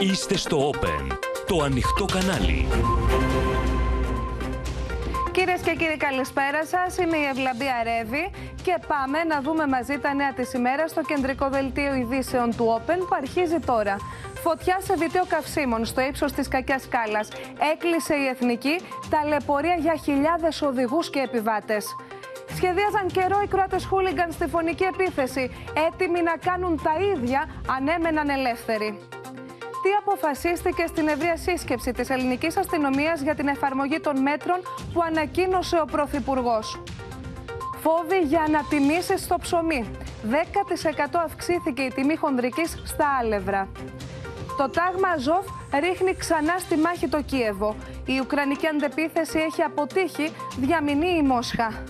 Είστε στο Open, το ανοιχτό κανάλι. Κυρίες και κύριοι, καλησπέρα σας. Είμαι η Ευλαμπία Ρεύη και πάμε να δούμε μαζί τα νέα της ημέρας στο κεντρικό δελτίο ειδήσεων του Open που αρχίζει τώρα. Φωτιά σε διτίο καυσίμων στο ύψος της Κακιάς Σκάλας. Έκλεισε η εθνική ταλαιπωρία για χιλιάδες οδηγούς και επιβάτες. Σχεδίαζαν καιρό οι Κροάτες χούλιγκαν στη φωνική επίθεση, έτοιμοι να κάνουν τα ίδια αν έμεναν ελεύθεροι. Τι αποφασίστηκε στην ευρεία σύσκεψη της ελληνικής αστυνομίας για την εφαρμογή των μέτρων που ανακοίνωσε ο Πρωθυπουργός; Φόβοι για ανατιμήσεις στο ψωμί. 10% αυξήθηκε η τιμή χονδρικής στα άλευρα. Το τάγμα Αζόφ ρίχνει ξανά στη μάχη το Κίεβο. Η Ουκρανική αντεπίθεση έχει αποτύχει, διαμηνεί η Μόσχα.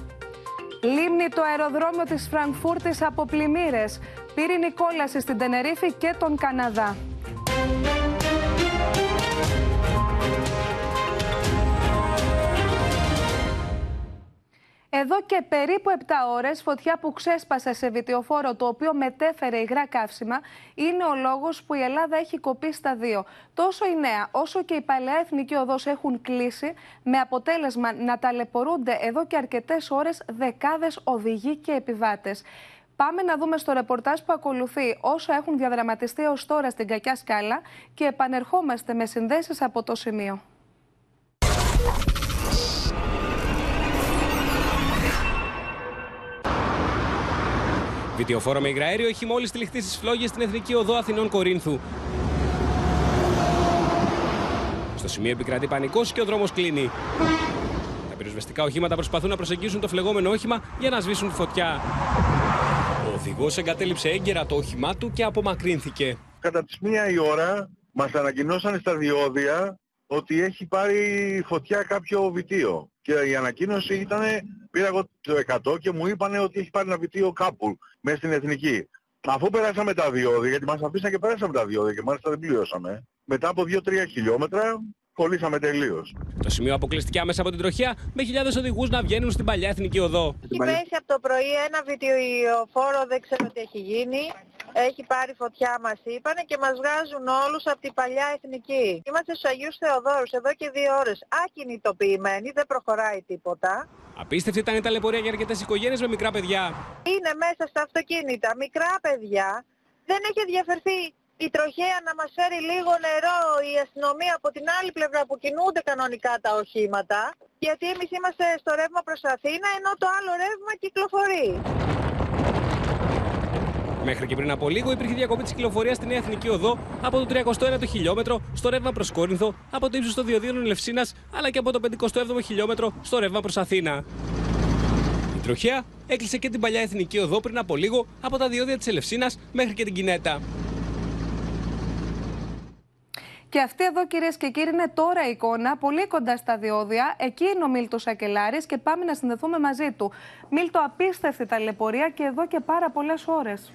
Λίμνη το αεροδρόμιο της Φραγκφούρτης από πλημμύρες. Πύρινη κόλαση στην Τενερίφη και τον Καναδά. Εδώ και περίπου 7 ώρες φωτιά που ξέσπασε σε βιτιοφόρο το οποίο μετέφερε υγρά καύσιμα είναι ο λόγος που η Ελλάδα έχει κοπεί στα δύο. Τόσο η νέα όσο και η παλαιά εθνική οδός έχουν κλείσει με αποτέλεσμα να ταλαιπωρούνται εδώ και αρκετές ώρες δεκάδες οδηγοί και επιβάτες. Πάμε να δούμε στο ρεπορτάζ που ακολουθεί όσο έχουν διαδραματιστεί ως τώρα στην κακιά σκάλα και επανερχόμαστε με συνδέσεις από το σημείο. Βιτιοφόρο με υγραέριο έχει μόλις τυλιχθεί στις φλόγες στην Εθνική Οδό Αθηνών Κορίνθου. Στο σημείο επικρατεί πανικός και ο δρόμος κλείνει. Τα πυροσβεστικά οχήματα προσπαθούν να προσεγγίσουν το φλεγόμενο όχημα για να σβήσουν φωτιά. Ο οδηγός εγκατέλειψε έγκαιρα το όχημά του και απομακρύνθηκε. Κατά τις μία η ώρα μας ανακοινώσαν στα διόδια ότι έχει πάρει φωτιά κάποιο βιτίο. Και η ανακοίνωση ήταν, πήρα εγώ το 100 και μου είπαν ότι έχει πάρει ένα βιτίο κάπου μέσα στην εθνική. Αφού περάσαμε τα διόδια, γιατί μας αφήσαν και περάσαμε τα διόδια και μάλιστα δεν πλήρωσαμε, μετά από 2-3 χιλιόμετρα κολλήσαμε τελείως. Το σημείο αποκλειστική άμεσα από την τροχιά με χιλιάδες οδηγούς να βγαίνουν στην παλιά εθνική οδό. Έχει πέσει από το πρωί ένα βιντεοφόρο, δεν ξέρω τι έχει γίνει. Έχει πάρει φωτιά μας είπανε και μας βγάζουν όλους από την παλιά εθνική. Είμαστε στους Αγίους Θεοδόρους εδώ και δύο ώρες. Ακινητοποιημένοι, δεν προχωράει τίποτα. Απίστευτη ήταν η ταλαιπωρία για αρκετές οικογένειες με μικρά παιδιά. Είναι μέσα στα αυτοκίνητα μικρά παιδιά. Δεν έχει ενδιαφερθεί η τροχέα να μας φέρει λίγο νερό η αστυνομία από την άλλη πλευρά που κινούνται κανονικά τα οχήματα. Γιατί εμείς είμαστε στο ρεύμα προς Αθήνα ενώ το άλλο ρεύμα κυκλοφορεί. Μέχρι και πριν από λίγο υπήρχε διακοπή της κυκλοφορίας στην Νέα Εθνική Οδό από το 31ο χιλιόμετρο στο ρεύμα προς Κόρινθο, από το ύψος των διοδίων Ελευσίνα αλλά και από το 57ο χιλιόμετρο στο ρεύμα προς Αθήνα. Η τροχέα έκλεισε και την παλιά Εθνική Οδό πριν από λίγο από τα διόδια της Ελευσίνα μέχρι και την Κινέτα. Και αυτή εδώ, κυρίες και κύριοι, είναι τώρα η εικόνα, πολύ κοντά στα διόδια. Εκεί είναι ο Μίλτο Ακελάρη και πάμε να συνδεθούμε μαζί του. Μίλτο, απίστευτη ταλαιπωρία και εδώ και πάρα πολλές ώρες.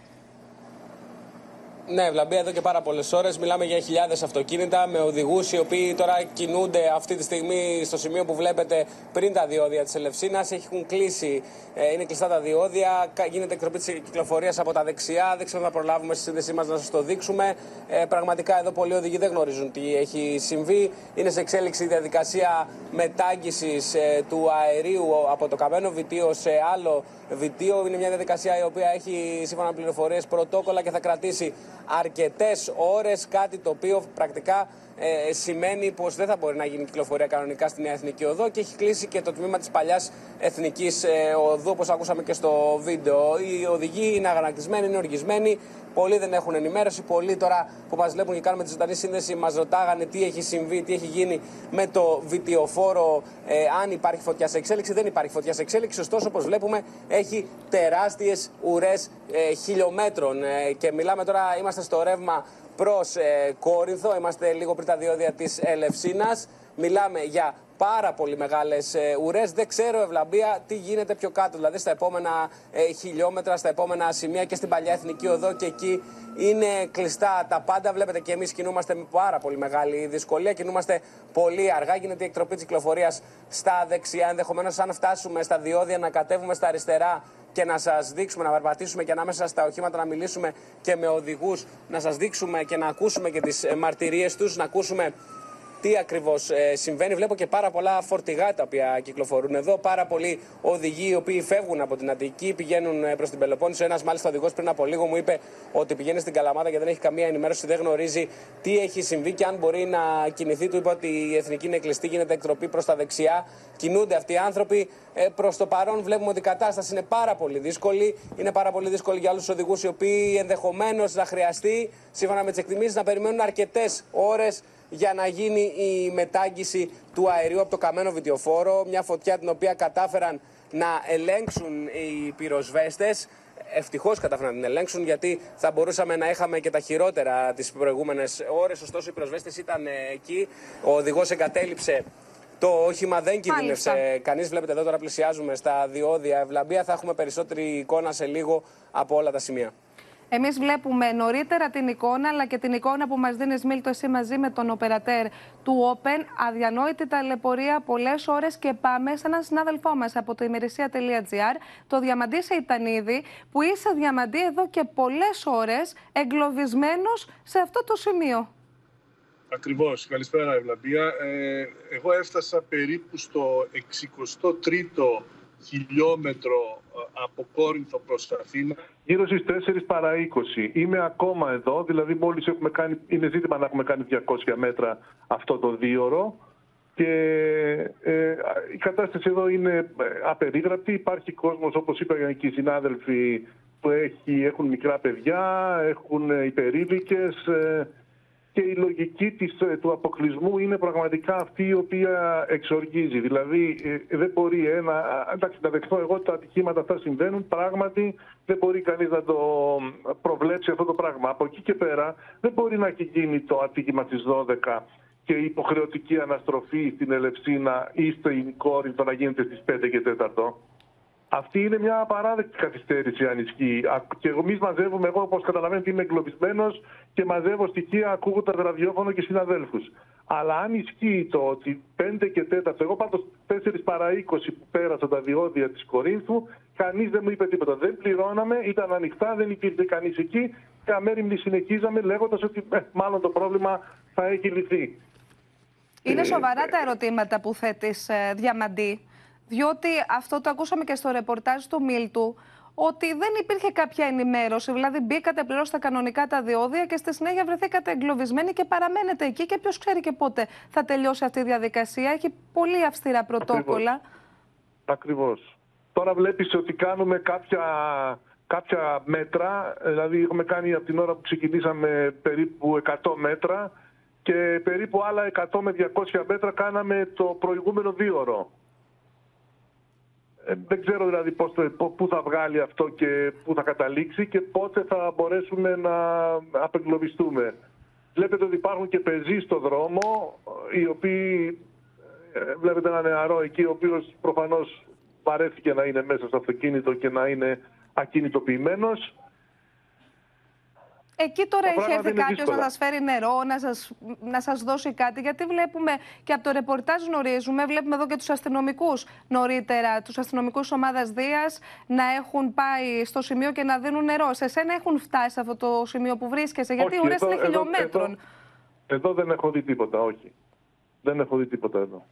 Ναι, βλαμπία εδώ και πάρα πολλές ώρες. Μιλάμε για χιλιάδες αυτοκίνητα με οδηγούς οι οποίοι τώρα κινούνται αυτή τη στιγμή στο σημείο που βλέπετε πριν τα διόδια της Ελευσίνας. Έχουν κλείσει, ε, είναι κλειστά τα διόδια. Γίνεται εκτροπή της κυκλοφορίας από τα δεξιά. Δεν ξέρω να προλάβουμε στη σύνδεσή μας να σας το δείξουμε. Ε, πραγματικά εδώ πολλοί οδηγοί δεν γνωρίζουν τι έχει συμβεί. Είναι σε εξέλιξη η διαδικασία μετάγγιση ε, του αερίου από το καμένο βιτίο σε άλλο βιτίο. Είναι μια διαδικασία η οποία έχει σύμφωνα με πληροφορίες πρωτόκολλα και θα κρατήσει αρκετές ώρες. Κάτι το οποίο πρακτικά ε, σημαίνει πως δεν θα μπορεί να γίνει κυκλοφορία κανονικά στη Νέα Εθνική Οδό και έχει κλείσει και το τμήμα της παλιάς Εθνικής ε, Οδού, όπως ακούσαμε και στο βίντεο. Οι οδηγοί είναι αγανακτισμένοι, είναι οργισμένοι. Πολλοί δεν έχουν ενημέρωση. Πολλοί τώρα που μας βλέπουν και κάνουμε τη ζωντανή σύνδεση μας ρωτάγανε τι έχει συμβεί, τι έχει γίνει με το βιτιοφόρο, ε, αν υπάρχει φωτιά σε εξέλιξη. Δεν υπάρχει φωτιά σε εξέλιξη. Ωστόσο, όπως βλέπουμε, έχει τεράστιες ουρές ε, χιλιόμετρων. Ε, και μιλάμε τώρα, είμαστε στο ρεύμα προς ε, Κόρινθο. Είμαστε λίγο πριν τα διόδια της Ελευσίνας. Μιλάμε για πάρα πολύ μεγάλες ε, ουρές. Δεν ξέρω, Ευλαμπία, τι γίνεται πιο κάτω. Δηλαδή στα επόμενα ε, χιλιόμετρα, στα επόμενα σημεία και στην παλιά εθνική οδό και εκεί είναι κλειστά τα πάντα. Βλέπετε και εμείς κινούμαστε με πάρα πολύ μεγάλη δυσκολία. Κινούμαστε πολύ αργά. Γίνεται η εκτροπή της κυκλοφορίας στα δεξιά. Ενδεχομένως, αν φτάσουμε στα διόδια, να κατέβουμε στα αριστερά και να σας δείξουμε, να περπατήσουμε και ανάμεσα στα οχήματα να μιλήσουμε και με οδηγούς, να σας δείξουμε και να ακούσουμε και τις μαρτυρίες τους, να ακούσουμε τι ακριβώς ε, συμβαίνει. Βλέπω και πάρα πολλά φορτηγά τα οποία κυκλοφορούν εδώ. Πάρα πολλοί οδηγοί οι οποίοι φεύγουν από την Αττική, πηγαίνουν ε, προς την Πελοπόννησο. Ένας μάλιστα οδηγός πριν από λίγο μου είπε ότι πηγαίνει στην Καλαμάτα και δεν έχει καμία ενημέρωση, δεν γνωρίζει τι έχει συμβεί και αν μπορεί να κινηθεί. Του είπε ότι η εθνική είναι κλειστή, γίνεται εκτροπή προς τα δεξιά. Κινούνται αυτοί οι άνθρωποι. Ε, προς το παρόν βλέπουμε ότι η κατάσταση είναι πάρα πολύ δύσκολη. Είναι πάρα πολύ δύσκολη για άλλους οδηγούς οι οποίοι ενδεχομένως να χρειαστεί, σύμφωνα με τις εκτιμήσεις, να περιμένουν αρκετές ώρες για να γίνει η μετάγγιση του αερίου από το καμένο βιτιοφόρο. Μια φωτιά την οποία κατάφεραν να ελέγξουν οι πυροσβέστες. Ευτυχώς κατάφεραν να την ελέγξουν γιατί θα μπορούσαμε να είχαμε και τα χειρότερα τις προηγούμενες ώρες. Ωστόσο, οι πυροσβέστες ήταν εκεί. Ο οδηγός εγκατέλειψε το όχημα, δεν κινδύνευσε κανείς. Βλέπετε εδώ τώρα πλησιάζουμε στα διόδια ευλαμπία. Θα έχουμε περισσότερη εικόνα σε λίγο από όλα τα σημεία. Εμείς βλέπουμε νωρίτερα την εικόνα, αλλά και την εικόνα που μας δίνει Μίλτο εσύ μαζί με τον οπερατέρ του Open. Αδιανόητη ταλαιπωρία πολλές ώρες και πάμε σε έναν συνάδελφό μας από το ημερησία.gr, το Διαμαντή Σεϊτανίδη, που είσαι διαμαντή εδώ και πολλές ώρες εγκλωβισμένος σε αυτό το σημείο. Ακριβώς. Καλησπέρα, Ευλαμπία. Ε, εγώ έφτασα περίπου στο 63ο χιλιόμετρο ε, από Κόρινθο προς Αθήνα. Γύρω στις 4 παρά 20. Είμαι ακόμα εδώ, δηλαδή μόλις έχουμε κάνει, είναι ζήτημα να έχουμε κάνει 200 μέτρα αυτό το δίωρο και ε, η κατάσταση εδώ είναι ε, απερίγραπτη. Υπάρχει κόσμος, όπως είπαν και οι συνάδελφοι, που έχει, έχουν μικρά παιδιά, έχουν υπερήλικες, και η λογική της, ε, του αποκλεισμού είναι πραγματικά αυτή η οποία εξοργίζει. Δηλαδή ε, δεν μπορεί ένα... Εντάξει, να δεχτώ εγώ τα ατυχήματα αυτά συμβαίνουν, πράγματι δεν μπορεί κανείς να το προβλέψει αυτό το πράγμα. Από εκεί και πέρα δεν μπορεί να έχει γίνει το ατύχημα στις 12 και η υποχρεωτική αναστροφή στην Ελευσίνα ή στην Κόρινθο να γίνεται στις 5 και 4. Αυτή είναι μια απαράδεκτη καθυστέρηση αν ισχύει. Και εμείς μαζεύουμε, εγώ όπως καταλαβαίνετε είμαι εγκλωβισμένος και μαζεύω στοιχεία ακούγοντα ραδιόφωνο και συναδέλφους. Αλλά αν ισχύει το ότι 5 και 4, εγώ πάντως 4 παρά 20 που πέρασα τα διόδια της Κορίνθου, κανείς δεν μου είπε τίποτα. Δεν πληρώναμε, ήταν ανοιχτά, δεν υπήρχε κανείς εκεί και αμέριμνη συνεχίζαμε λέγοντας ότι ε, μάλλον το πρόβλημα θα έχει λυθεί. Είναι σοβαρά τα ερωτήματα που θέτεις, ε, Διαμαντή. Διότι αυτό το ακούσαμε και στο ρεπορτάζ του Μίλτου, ότι δεν υπήρχε κάποια ενημέρωση. Δηλαδή, μπήκατε, πληρώσατε κανονικά τα διόδια και στη συνέχεια βρεθήκατε εγκλωβισμένοι και παραμένετε εκεί. Και ποιος ξέρει και πότε θα τελειώσει αυτή η διαδικασία. Έχει πολύ αυστηρά πρωτόκολλα. Ακριβώς. Τώρα βλέπεις ότι κάνουμε κάποια, κάποια μέτρα. Δηλαδή, έχουμε κάνει από την ώρα που ξεκινήσαμε περίπου 100 μέτρα και περίπου άλλα 100 με 200 μέτρα κάναμε το προηγούμενο δύο ώρο. Ε, δεν ξέρω δηλαδή πώς πού θα βγάλει αυτό και πού θα καταλήξει και πότε θα μπορέσουμε να απεγκλωβιστούμε. Βλέπετε ότι υπάρχουν και πεζοί στο δρόμο, οι οποίοι, ε, βλέπετε ένα νεαρό εκεί, ο οποίος προφανώς παρέθηκε να είναι μέσα στο αυτοκίνητο και να είναι ακινητοποιημένος. Εκεί τώρα έχει έρθει κάποιος να σας φέρει νερό, να σας να σας δώσει κάτι. Γιατί βλέπουμε και από το ρεπορτάζ γνωρίζουμε, βλέπουμε εδώ και τους αστυνομικούς νωρίτερα, τους αστυνομικούς ομάδας Δίας να έχουν πάει στο σημείο και να δίνουν νερό. Σε σένα έχουν φτάσει σε αυτό το σημείο που βρίσκεσαι, γιατί ουρέ είναι χιλιόμετρων. Εδώ, εδώ δεν έχω δει τίποτα, όχι. Δεν έχω δει τίποτα εδώ.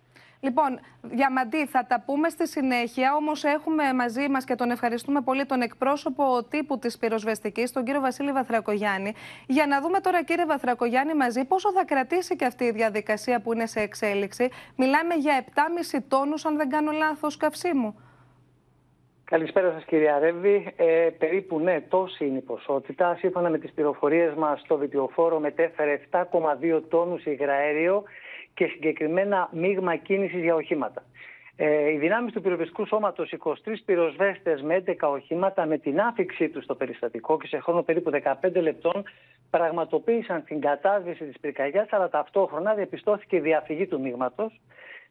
Λοιπόν, Διαμαντή, θα τα πούμε στη συνέχεια. Όμως έχουμε μαζί μας και τον ευχαριστούμε πολύ τον εκπρόσωπο τύπου της πυροσβεστικής, τον κύριο Βασίλη Βαθρακογιάννη. Για να δούμε τώρα, κύριε Βαθρακογιάννη, μαζί πόσο θα κρατήσει και αυτή η διαδικασία που είναι σε εξέλιξη. Μιλάμε για 7,5 τόνους, αν δεν κάνω λάθος, καυσίμου. Καλησπέρα σας κυρία Ρεύη. Ε, περίπου ναι, τόση είναι η ποσότητα. Σύμφωνα με τις πληροφορίες μας, το βιτιοφόρο μετέφερε 7,2 τόνους υγραέριο και συγκεκριμένα μείγμα κίνησης για οχήματα. Ε, οι δυνάμεις του πυροσβεστικού σώματος, 23 πυροσβέστες με 11 οχήματα, με την άφηξή τους στο περιστατικό και σε χρόνο περίπου 15 λεπτών, πραγματοποίησαν την κατάσβεση της πυρκαγιάς, αλλά ταυτόχρονα διαπιστώθηκε η διαφυγή του μείγματος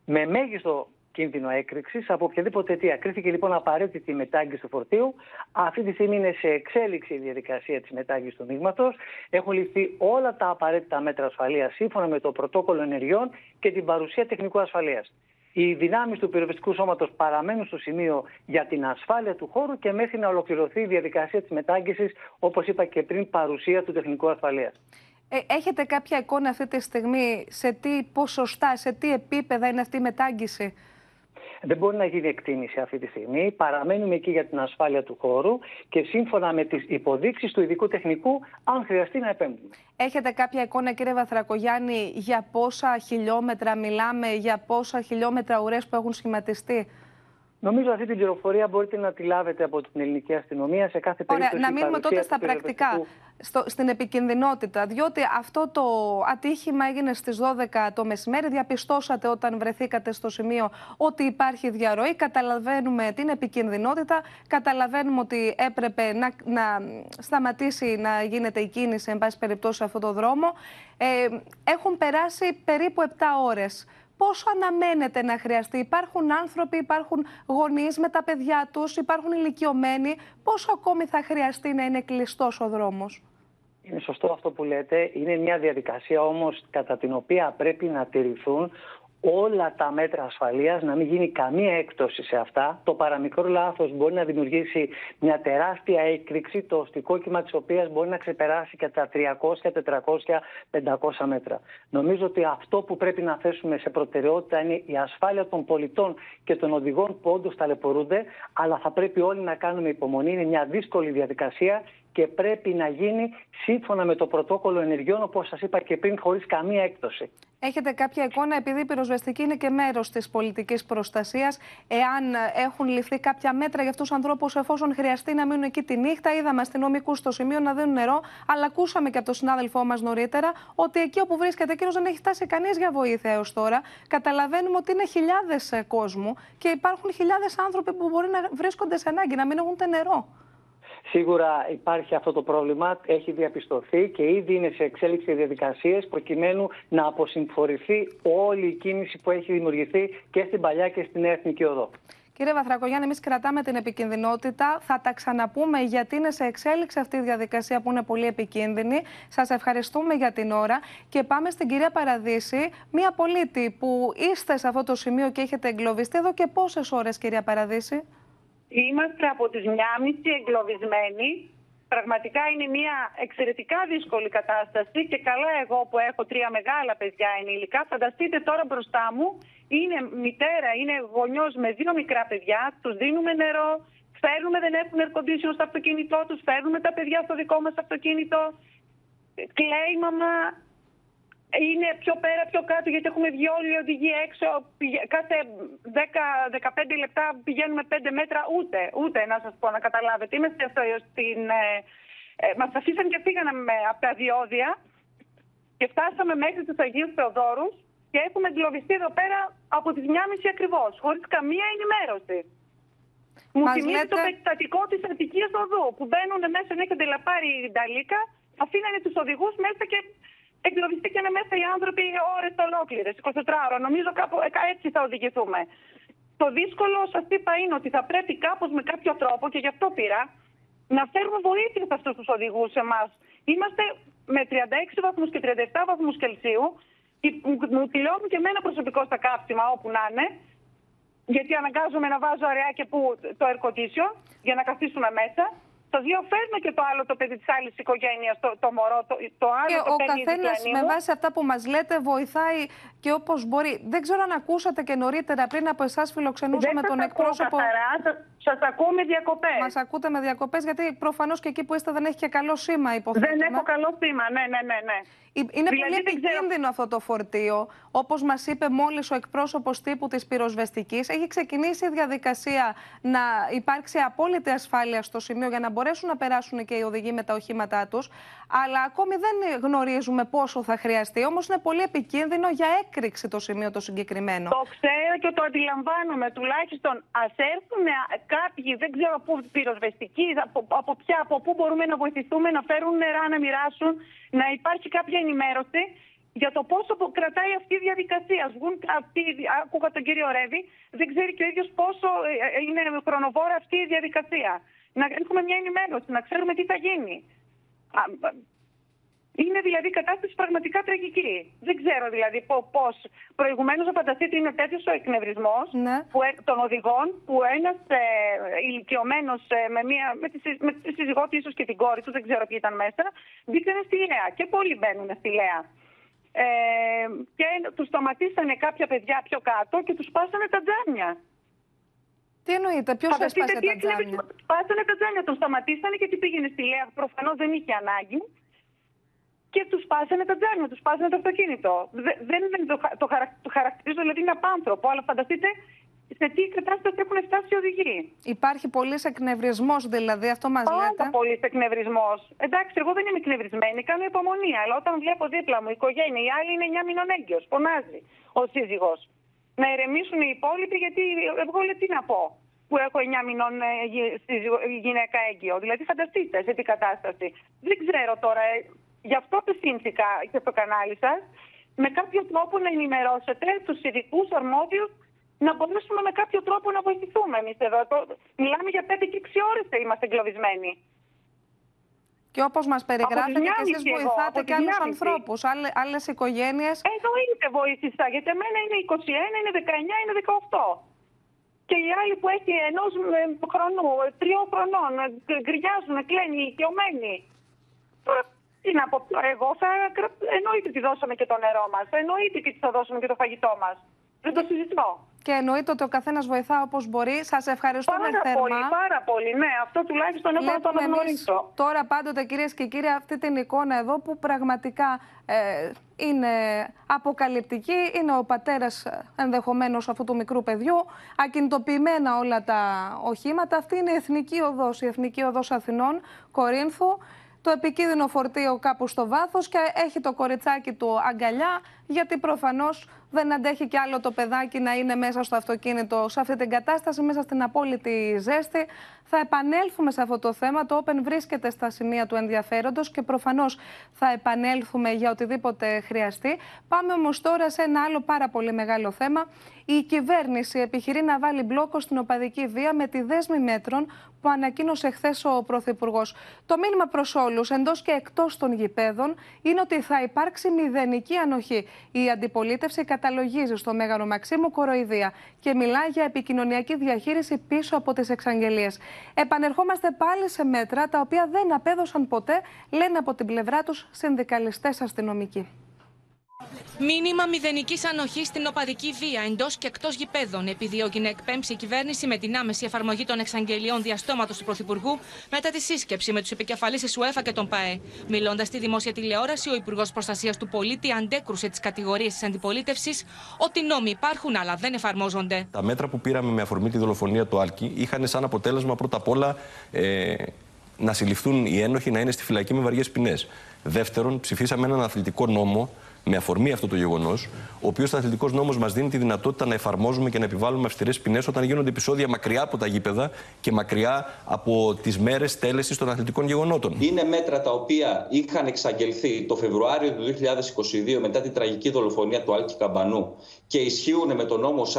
με μέγιστο κίνδυνο έκρηξης από οποιαδήποτε αιτία. Κρίθηκε λοιπόν απαραίτητη η μετάγγιση του φορτίου. Αυτή τη στιγμή είναι σε εξέλιξη η διαδικασία της μετάγγιση του μείγματος. Έχουν ληφθεί όλα τα απαραίτητα μέτρα ασφαλείας σύμφωνα με το πρωτόκολλο ενεργειών και την παρουσία τεχνικού ασφαλείας. Οι δυνάμεις του πυροσβεστικού σώματος παραμένουν στο σημείο για την ασφάλεια του χώρου και μέχρι να ολοκληρωθεί η διαδικασία της μετάγγιση, όπως είπα και πριν, παρουσία του τεχνικού ασφαλείας. Ε, έχετε κάποια εικόνα αυτή τη στιγμή σε τι ποσοστά, σε τι επίπεδα είναι αυτή η μετάγγιση. Δεν μπορεί να γίνει εκτίμηση αυτή τη στιγμή. Παραμένουμε εκεί για την ασφάλεια του χώρου και σύμφωνα με τις υποδείξεις του ειδικού τεχνικού, αν χρειαστεί να επέμβουμε. Έχετε κάποια εικόνα, κύριε Βαθρακογιάννη, για πόσα χιλιόμετρα μιλάμε, για πόσα χιλιόμετρα ουρές που έχουν σχηματιστεί; Νομίζω αυτή την πληροφορία μπορείτε να τη λάβετε από την ελληνική αστυνομία σε κάθε περίπτωση. Ωραία, να μείνουμε τότε στα πρακτικά, στο, στην επικινδυνότητα. Διότι αυτό το ατύχημα έγινε στις 12 το μεσημέρι. Διαπιστώσατε όταν βρεθήκατε στο σημείο ότι υπάρχει διαρροή. Καταλαβαίνουμε την επικινδυνότητα. Καταλαβαίνουμε ότι έπρεπε να, να σταματήσει να γίνεται η κίνηση, εν πάση περιπτώσει, σε αυτό το δρόμο. Ε, έχουν περάσει περίπου 7 ώρες πόσο αναμένεται να χρειαστεί. Υπάρχουν άνθρωποι, υπάρχουν γονείς με τα παιδιά τους, υπάρχουν ηλικιωμένοι. Πόσο ακόμη θα χρειαστεί να είναι κλειστός ο δρόμος; Είναι σωστό αυτό που λέτε. Είναι μια διαδικασία όμως κατά την οποία πρέπει να τηρηθούν όλα τα μέτρα ασφαλείας, να μην γίνει καμία έκπτωση σε αυτά. Το παραμικρό λάθος μπορεί να δημιουργήσει μια τεράστια έκρηξη, το οστικό κύμα της οποίας μπορεί να ξεπεράσει και τα 300, 400, 500 μέτρα. Νομίζω ότι αυτό που πρέπει να θέσουμε σε προτεραιότητα είναι η ασφάλεια των πολιτών και των οδηγών που όντως ταλαιπωρούνται, αλλά θα πρέπει όλοι να κάνουμε υπομονή. Είναι μια δύσκολη διαδικασία και πρέπει να γίνει σύμφωνα με το πρωτόκολλο ενεργειών, όπως σας είπα και πριν, χωρίς καμία έκπτωση. Έχετε κάποια εικόνα, επειδή η πυροσβεστική είναι και μέρος της πολιτικής προστασίας, εάν έχουν ληφθεί κάποια μέτρα για αυτούς τους ανθρώπους εφόσον χρειαστεί να μείνουν εκεί τη νύχτα. Είδαμε αστυνομικούς στο σημείο να δίνουν νερό, αλλά ακούσαμε και από τον συνάδελφό μας νωρίτερα ότι εκεί όπου βρίσκεται εκείνος δεν έχει φτάσει κανείς για βοήθεια έως τώρα. Καταλαβαίνουμε ότι είναι χιλιάδες ε, κόσμου και υπάρχουν χιλιάδες άνθρωποι που μπορεί να βρίσκονται σε ανάγκη, να μην έχουν νερό. Σίγουρα υπάρχει αυτό το πρόβλημα, έχει διαπιστωθεί και ήδη είναι σε εξέλιξη διαδικασίες προκειμένου να αποσυμφορηθεί όλη η κίνηση που έχει δημιουργηθεί και στην παλιά και στην εθνική οδό. Κύριε Βαθρακογιάννη, εμείς κρατάμε την επικινδυνότητα. Θα τα ξαναπούμε γιατί είναι σε εξέλιξη αυτή η διαδικασία που είναι πολύ επικίνδυνη. Σας ευχαριστούμε για την ώρα. Και πάμε στην κυρία Παραδίση, μία πολίτη που είστε σε αυτό το σημείο και έχετε εγκλωβιστεί εδώ και πόσες ώρες, κυρία Παραδίση; Είμαστε από τις 1.30 εγκλωβισμένοι. Πραγματικά είναι μια εξαιρετικά δύσκολη κατάσταση και καλά εγώ που έχω τρία μεγάλα παιδιά ενήλικα. Φανταστείτε τώρα μπροστά μου είναι μητέρα, είναι γονιός με δύο μικρά παιδιά, τους δίνουμε νερό, φέρνουμε, δεν έχουν air condition στο αυτοκίνητό τους, φέρνουμε τα παιδιά στο δικό μας αυτοκίνητο, κλαίει μαμά, είναι πιο πέρα, πιο κάτω, γιατί έχουμε βγει όλοι οι οδηγοί έξω. Κάθε 10-15 λεπτά πηγαίνουμε 5 μέτρα, ούτε, ούτε να σας πω να καταλάβετε. Είμαστε αυτό στην. Ε, ε, μας αφήσαν και φύγανε από τα διόδια και φτάσαμε μέχρι τους Αγίους Θεοδόρους και έχουμε εγκλωβιστεί εδώ πέρα από τις 1.30 ακριβώς, χωρίς καμία ενημέρωση. Μου θυμίζει λέτε... το περιστατικό της Αττικής Οδού που μπαίνουν μέσα, έχετε λαπάρει η Νταλίκα, αφήνανε τους οδηγούς μέσα και εγκλωβιστήκαν μέσα οι άνθρωποι ώρε ολόκληρες, 24 ώρα. Νομίζω κάπου ε, έτσι θα οδηγηθούμε. Το δύσκολο, σα είπα, είναι ότι θα πρέπει κάπως με κάποιο τρόπο, και γι' αυτό πήρα, να φέρουμε βοήθεια σε αυτούς τους οδηγούς εμάς. Είμαστε με 36 βαθμούς και 37 βαθμούς Κελσίου. Μου τηλεώνουν και εμένα προσωπικό στα κάψιμα όπου να είναι. Γιατί αναγκάζομαι να βάζω αραιά και που το air για να καθίσουμε μέσα. Το δύο φέρνω και το άλλο το παιδί της άλλης οικογένειας, το, το μωρό, το, το άλλο και το ο καθένας με βάση αυτά που μας λέτε βοηθάει και όπως μπορεί. Δεν ξέρω αν ακούσατε και νωρίτερα πριν από εσάς φιλοξενούσαμε τον εκπρόσωπο. Σας ακούω με διακοπές. Μας ακούτε με διακοπές, γιατί προφανώς και εκεί που είστε δεν έχει και καλό σήμα, υποθέτω. Δεν έχω καλό σήμα, ναι, ναι, ναι. ναι. Είναι δηλαδή, πολύ επικίνδυνο αυτό το φορτίο. Όπως μας είπε μόλις ο εκπρόσωπος τύπου της πυροσβεστικής, έχει ξεκινήσει η διαδικασία να υπάρξει απόλυτη ασφάλεια στο σημείο για να μπορέσουν να περάσουν και οι οδηγοί με τα οχήματά τους. Αλλά ακόμη δεν γνωρίζουμε πόσο θα χρειαστεί. Όμως είναι πολύ επικίνδυνο για έκρηξη το σημείο το συγκεκριμένο. Το ξέρω και το αντιλαμβάνομαι. Τουλάχιστον ας έρθουν κάποιοι, δεν ξέρω πού, πυροσβεστικοί, από, από, ποια, από πού μπορούμε να βοηθηθούμε να φέρουν νερά, να μοιράσουν, να υπάρχει κάποια ενημέρωση για το πόσο κρατάει αυτή η διαδικασία. Βγουν αυτοί, άκουγα τον κύριο Ρεύη, δεν ξέρει και ο ίδιος πόσο ε, ε, είναι χρονοβόρα αυτή η διαδικασία. Να έχουμε μια ενημέρωση, να ξέρουμε τι θα γίνει. Είναι δηλαδή η κατάσταση πραγματικά τραγική. Δεν ξέρω δηλαδή πώς. Προηγουμένως, να φανταστείτε, είναι τέτοιος ο εκνευρισμός Ναι. των οδηγών που ένας ε, ηλικιωμένος ε, με, μία, με, τη, συ- με τη σύζυγό του, ίσως και την κόρη του, δεν ξέρω ποιοι ήταν μέσα, μπήκανε στη Λέα. Και πολλοί μπαίνουν στη Λέα. Ε, και τους σταματήσανε κάποια παιδιά πιο κάτω και τους πάσανε τα τζάμια. Τι εννοείτε, ποιος Φανταστείτε έσπασε τι τα έκανε. τζάμια; Πάσανε τα τζάμια, τον σταματήσανε γιατί πήγαινε στη Λέα. Προφανώς δεν είχε ανάγκη. Και τους πάσανε τα τζάμια, τους πάσανε το αυτοκίνητο. Δε- Δεν, δεν το, χα- το, χαρακ- το χαρακτηρίζω, δηλαδή είναι απάνθρωπο, αλλά φανταστείτε σε τι κατάσταση έχουν φτάσει οι οδηγοί. Υπάρχει πολύς εκνευρισμός, δηλαδή, αυτό μας λέτε; Πάρα πολύς εκνευρισμός. Εντάξει, εγώ δεν είμαι εκνευρισμένη, κάνω υπομονή. Αλλά όταν βλέπω δίπλα μου η οικογένεια, η άλλη είναι 9 μηνών έγκυο, φωνάζει ο σύζυγος. Να ηρεμήσουν οι υπόλοιποι, γιατί εγώ λέω τι να πω που έχω 9 μηνών ε, γυ- σύζυγο- γυναίκα έγκυο. Δηλαδή, φανταστείτε σε τι κατάσταση. Δεν ξέρω τώρα. ε, Γι' αυτό απευθύνθηκα και στο κανάλι σας με κάποιο τρόπο να ενημερώσετε τους ειδικούς αρμόδιους να μπορέσουμε με κάποιο τρόπο να βοηθηθούμε εμείς εδώ. Το- Μιλάμε για 5 και 6 ώρες είμαστε εγκλωβισμένοι. Και όπως μας περιγράφετε, και εσείς διάμιση εγώ, βοηθάτε από τη και άλλους διάμιση. ανθρώπους, άλλε οικογένειες. Εννοείται βοήθησα, γιατί εμένα είναι 21, είναι 19, είναι 18. Και οι άλλοι που έχει ενός χρονού, ε, τριών χρονών, ε, γκρινιάζουν, κλαίνουν, ηλικιωμένοι. Τώρα, Τι να πω, εγώ θα. κρα- Εννοείται ότι δώσαμε και το νερό μας. Εννοείται και ότι θα δώσουμε και το φαγητό μας. Δεν το συζητώ. Και εννοείται ότι ο καθένας βοηθά όπως μπορεί. Σας ευχαριστούμε Πάρα θερμά. πολύ, πάρα πολύ. Ναι, αυτό τουλάχιστον έχω να το Βλέπουμε εμείς αναγνωρίσω. τώρα πάντοτε κυρίες και κύριοι αυτή την εικόνα εδώ που πραγματικά ε, είναι αποκαλυπτική. Είναι ο πατέρας ε, ενδεχομένως αυτού του μικρού παιδιού. Ακινητοποιημένα όλα τα οχήματα. Αυτή είναι η Εθνική Οδός, η Εθνική Οδός Αθηνών, Κορίνθου. Το επικίνδυνο φορτίο κάπου στο βάθος και έχει το κοριτσάκι του αγκαλιά γιατί προφανώς δεν αντέχει κι άλλο το παιδάκι να είναι μέσα στο αυτοκίνητο σε αυτή την κατάσταση, μέσα στην απόλυτη ζέστη. Θα επανέλθουμε σε αυτό το θέμα. Το Open βρίσκεται στα σημεία του ενδιαφέροντος και προφανώς θα επανέλθουμε για οτιδήποτε χρειαστεί. Πάμε όμως τώρα σε ένα άλλο πάρα πολύ μεγάλο θέμα. Η κυβέρνηση επιχειρεί να βάλει μπλόκο στην οπαδική βία με τη δέσμη μέτρων που ανακοίνωσε χθες ο Πρωθυπουργός. Το μήνυμα προς όλους, εντός και εκτός των γηπέδων, είναι ότι θα υπάρξει μηδενική ανοχή. Η αντιπολίτευση καταλογίζει στο Μέγαρο Μαξίμου κοροϊδία και μιλά για επικοινωνιακή διαχείριση πίσω από τις εξαγγελίες. Επανερχόμαστε πάλι σε μέτρα τα οποία δεν απέδωσαν ποτέ, λένε από την πλευρά τους συνδικαλιστές αστυνομικοί. Μήνυμα μηδενικής ανοχής στην οπαδική βία εντός και εκτός γηπέδων, επιδιώκει να εκπέμψει η κυβέρνηση με την άμεση εφαρμογή των εξαγγελιών διαστόματος του Πρωθυπουργού μετά τη σύσκεψη με τους επικεφαλείς της ΟΕΦΑ και τον ΠΑΕ. Μιλώντας στη δημόσια τηλεόραση, ο Υπουργός Προστασίας του Πολίτη αντέκρουσε τις κατηγορίες της αντιπολίτευσης ότι νόμοι υπάρχουν αλλά δεν εφαρμόζονται. Τα μέτρα που πήραμε με αφορμή τη δολοφονία του Άλκη είχαν σαν αποτέλεσμα πρώτα απ' όλα ε, να συλληφθούν οι ένοχοι να είναι στη φυλακή με βαριές ποινές. Δεύτερον, ψηφίσαμε έναν αθλητικό νόμο με αφορμή αυτό το γεγονός, ο οποίος αθλητικός νόμος μας δίνει τη δυνατότητα να εφαρμόζουμε και να επιβάλλουμε αυστηρές ποινές όταν γίνονται επεισόδια μακριά από τα γήπεδα και μακριά από τις μέρες τέλεσης των αθλητικών γεγονότων. Είναι μέτρα τα οποία είχαν εξαγγελθεί το Φεβρουάριο του 2022 μετά την τραγική δολοφονία του Άλκη Καμπανού και ισχύουν με τον νόμο 4908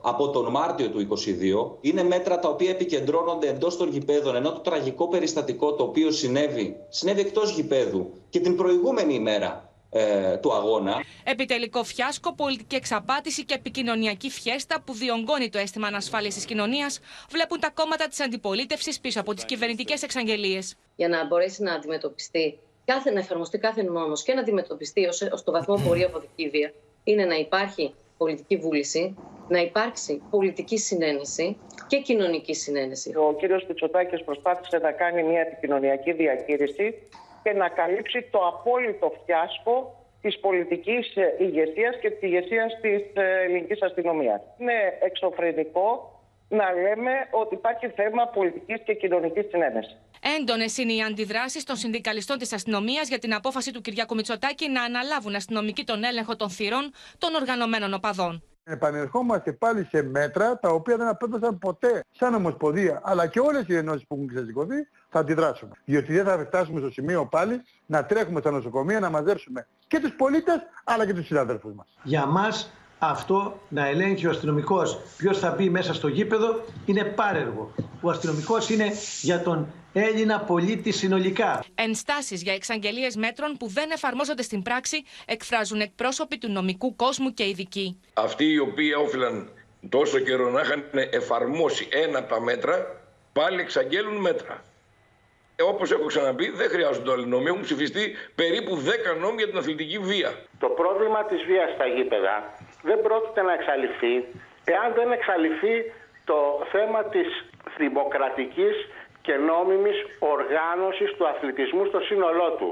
από τον Μάρτιο του 2022. Είναι μέτρα τα οποία επικεντρώνονται εντός των γηπέδων, ενώ το τραγικό περιστατικό το οποίο συνέβη, συνέβη εκτός γηπέδου και την προηγούμενη ημέρα ε, του αγώνα. Επιτελικό φιάσκο, πολιτική εξαπάτηση και επικοινωνιακή φιέστα που διονγκώνει το αίσθημα ανασφάλειας της κοινωνίας, βλέπουν τα κόμματα της αντιπολίτευσης πίσω από τις κυβερνητικές εξαγγελίες. για να μπορέσει να αντιμετωπιστεί, κάθε, να εφαρμοστεί κάθε νόμος και να αντιμετωπιστεί ως, ως το βαθμό πορεία αποδική βία, είναι να υπάρχει πολιτική βούληση, να υπάρξει πολιτική συνένεση και κοινωνική συνένεση. Ο κύριος Πιτσοτάκης προσπάθησε να κάνει μια επικοινωνιακή διαχείριση και να καλύψει το απόλυτο φιάσκο της πολιτικής ε, ηγεσίας και της ηγεσίας της ε, ελληνικής αστυνομίας. Είναι εξωφρενικό να λέμε ότι υπάρχει θέμα πολιτικής και κοινωνικής συνένεσης. Έντονες είναι οι αντιδράσεις των συνδικαλιστών της αστυνομίας για την απόφαση του Κυριάκου Μητσοτάκη να αναλάβουν αστυνομικοί τον έλεγχο των θυρών των οργανωμένων οπαδών. Επανερχόμαστε πάλι σε μέτρα τα οποία δεν απέδωσαν ποτέ σαν Ομοσπονδία αλλά και όλες οι ενώσεις που έχουν ξεσηκωθεί θα αντιδράσουμε. Διότι δεν θα φτάσουμε στο σημείο πάλι να τρέχουμε στα νοσοκομεία να μαζέψουμε και τους πολίτες αλλά και τους συνάδελφους μας. Για μας αυτό να ελέγχει ο αστυνομικός ποιος θα μπει μέσα στο γήπεδο είναι πάρεργο. Ο αστυνομικός είναι για τον Έλληνα πολίτη συνολικά. Ενστάσεις για εξαγγελίες μέτρων που δεν εφαρμόζονται στην πράξη εκφράζουν εκπρόσωποι του νομικού κόσμου και ειδικοί. Αυτοί οι οποίοι όφυλαν τόσο καιρό να είχαν εφαρμόσει ένα από τα μέτρα, πάλι εξαγγέλουν μέτρα. Ε, Όπως έχω ξαναπεί, δεν χρειάζονται όλοι νόμοι. Έχουν ψηφιστεί περίπου 10 νόμοι για την αθλητική βία. Το πρόβλημα της βίας στα γήπεδα δεν πρόκειται να εξαλειφθεί εάν δεν εξαλειφθεί το θέμα της δημοκρατικής και νόμιμης οργάνωσης του αθλητισμού στο σύνολό του.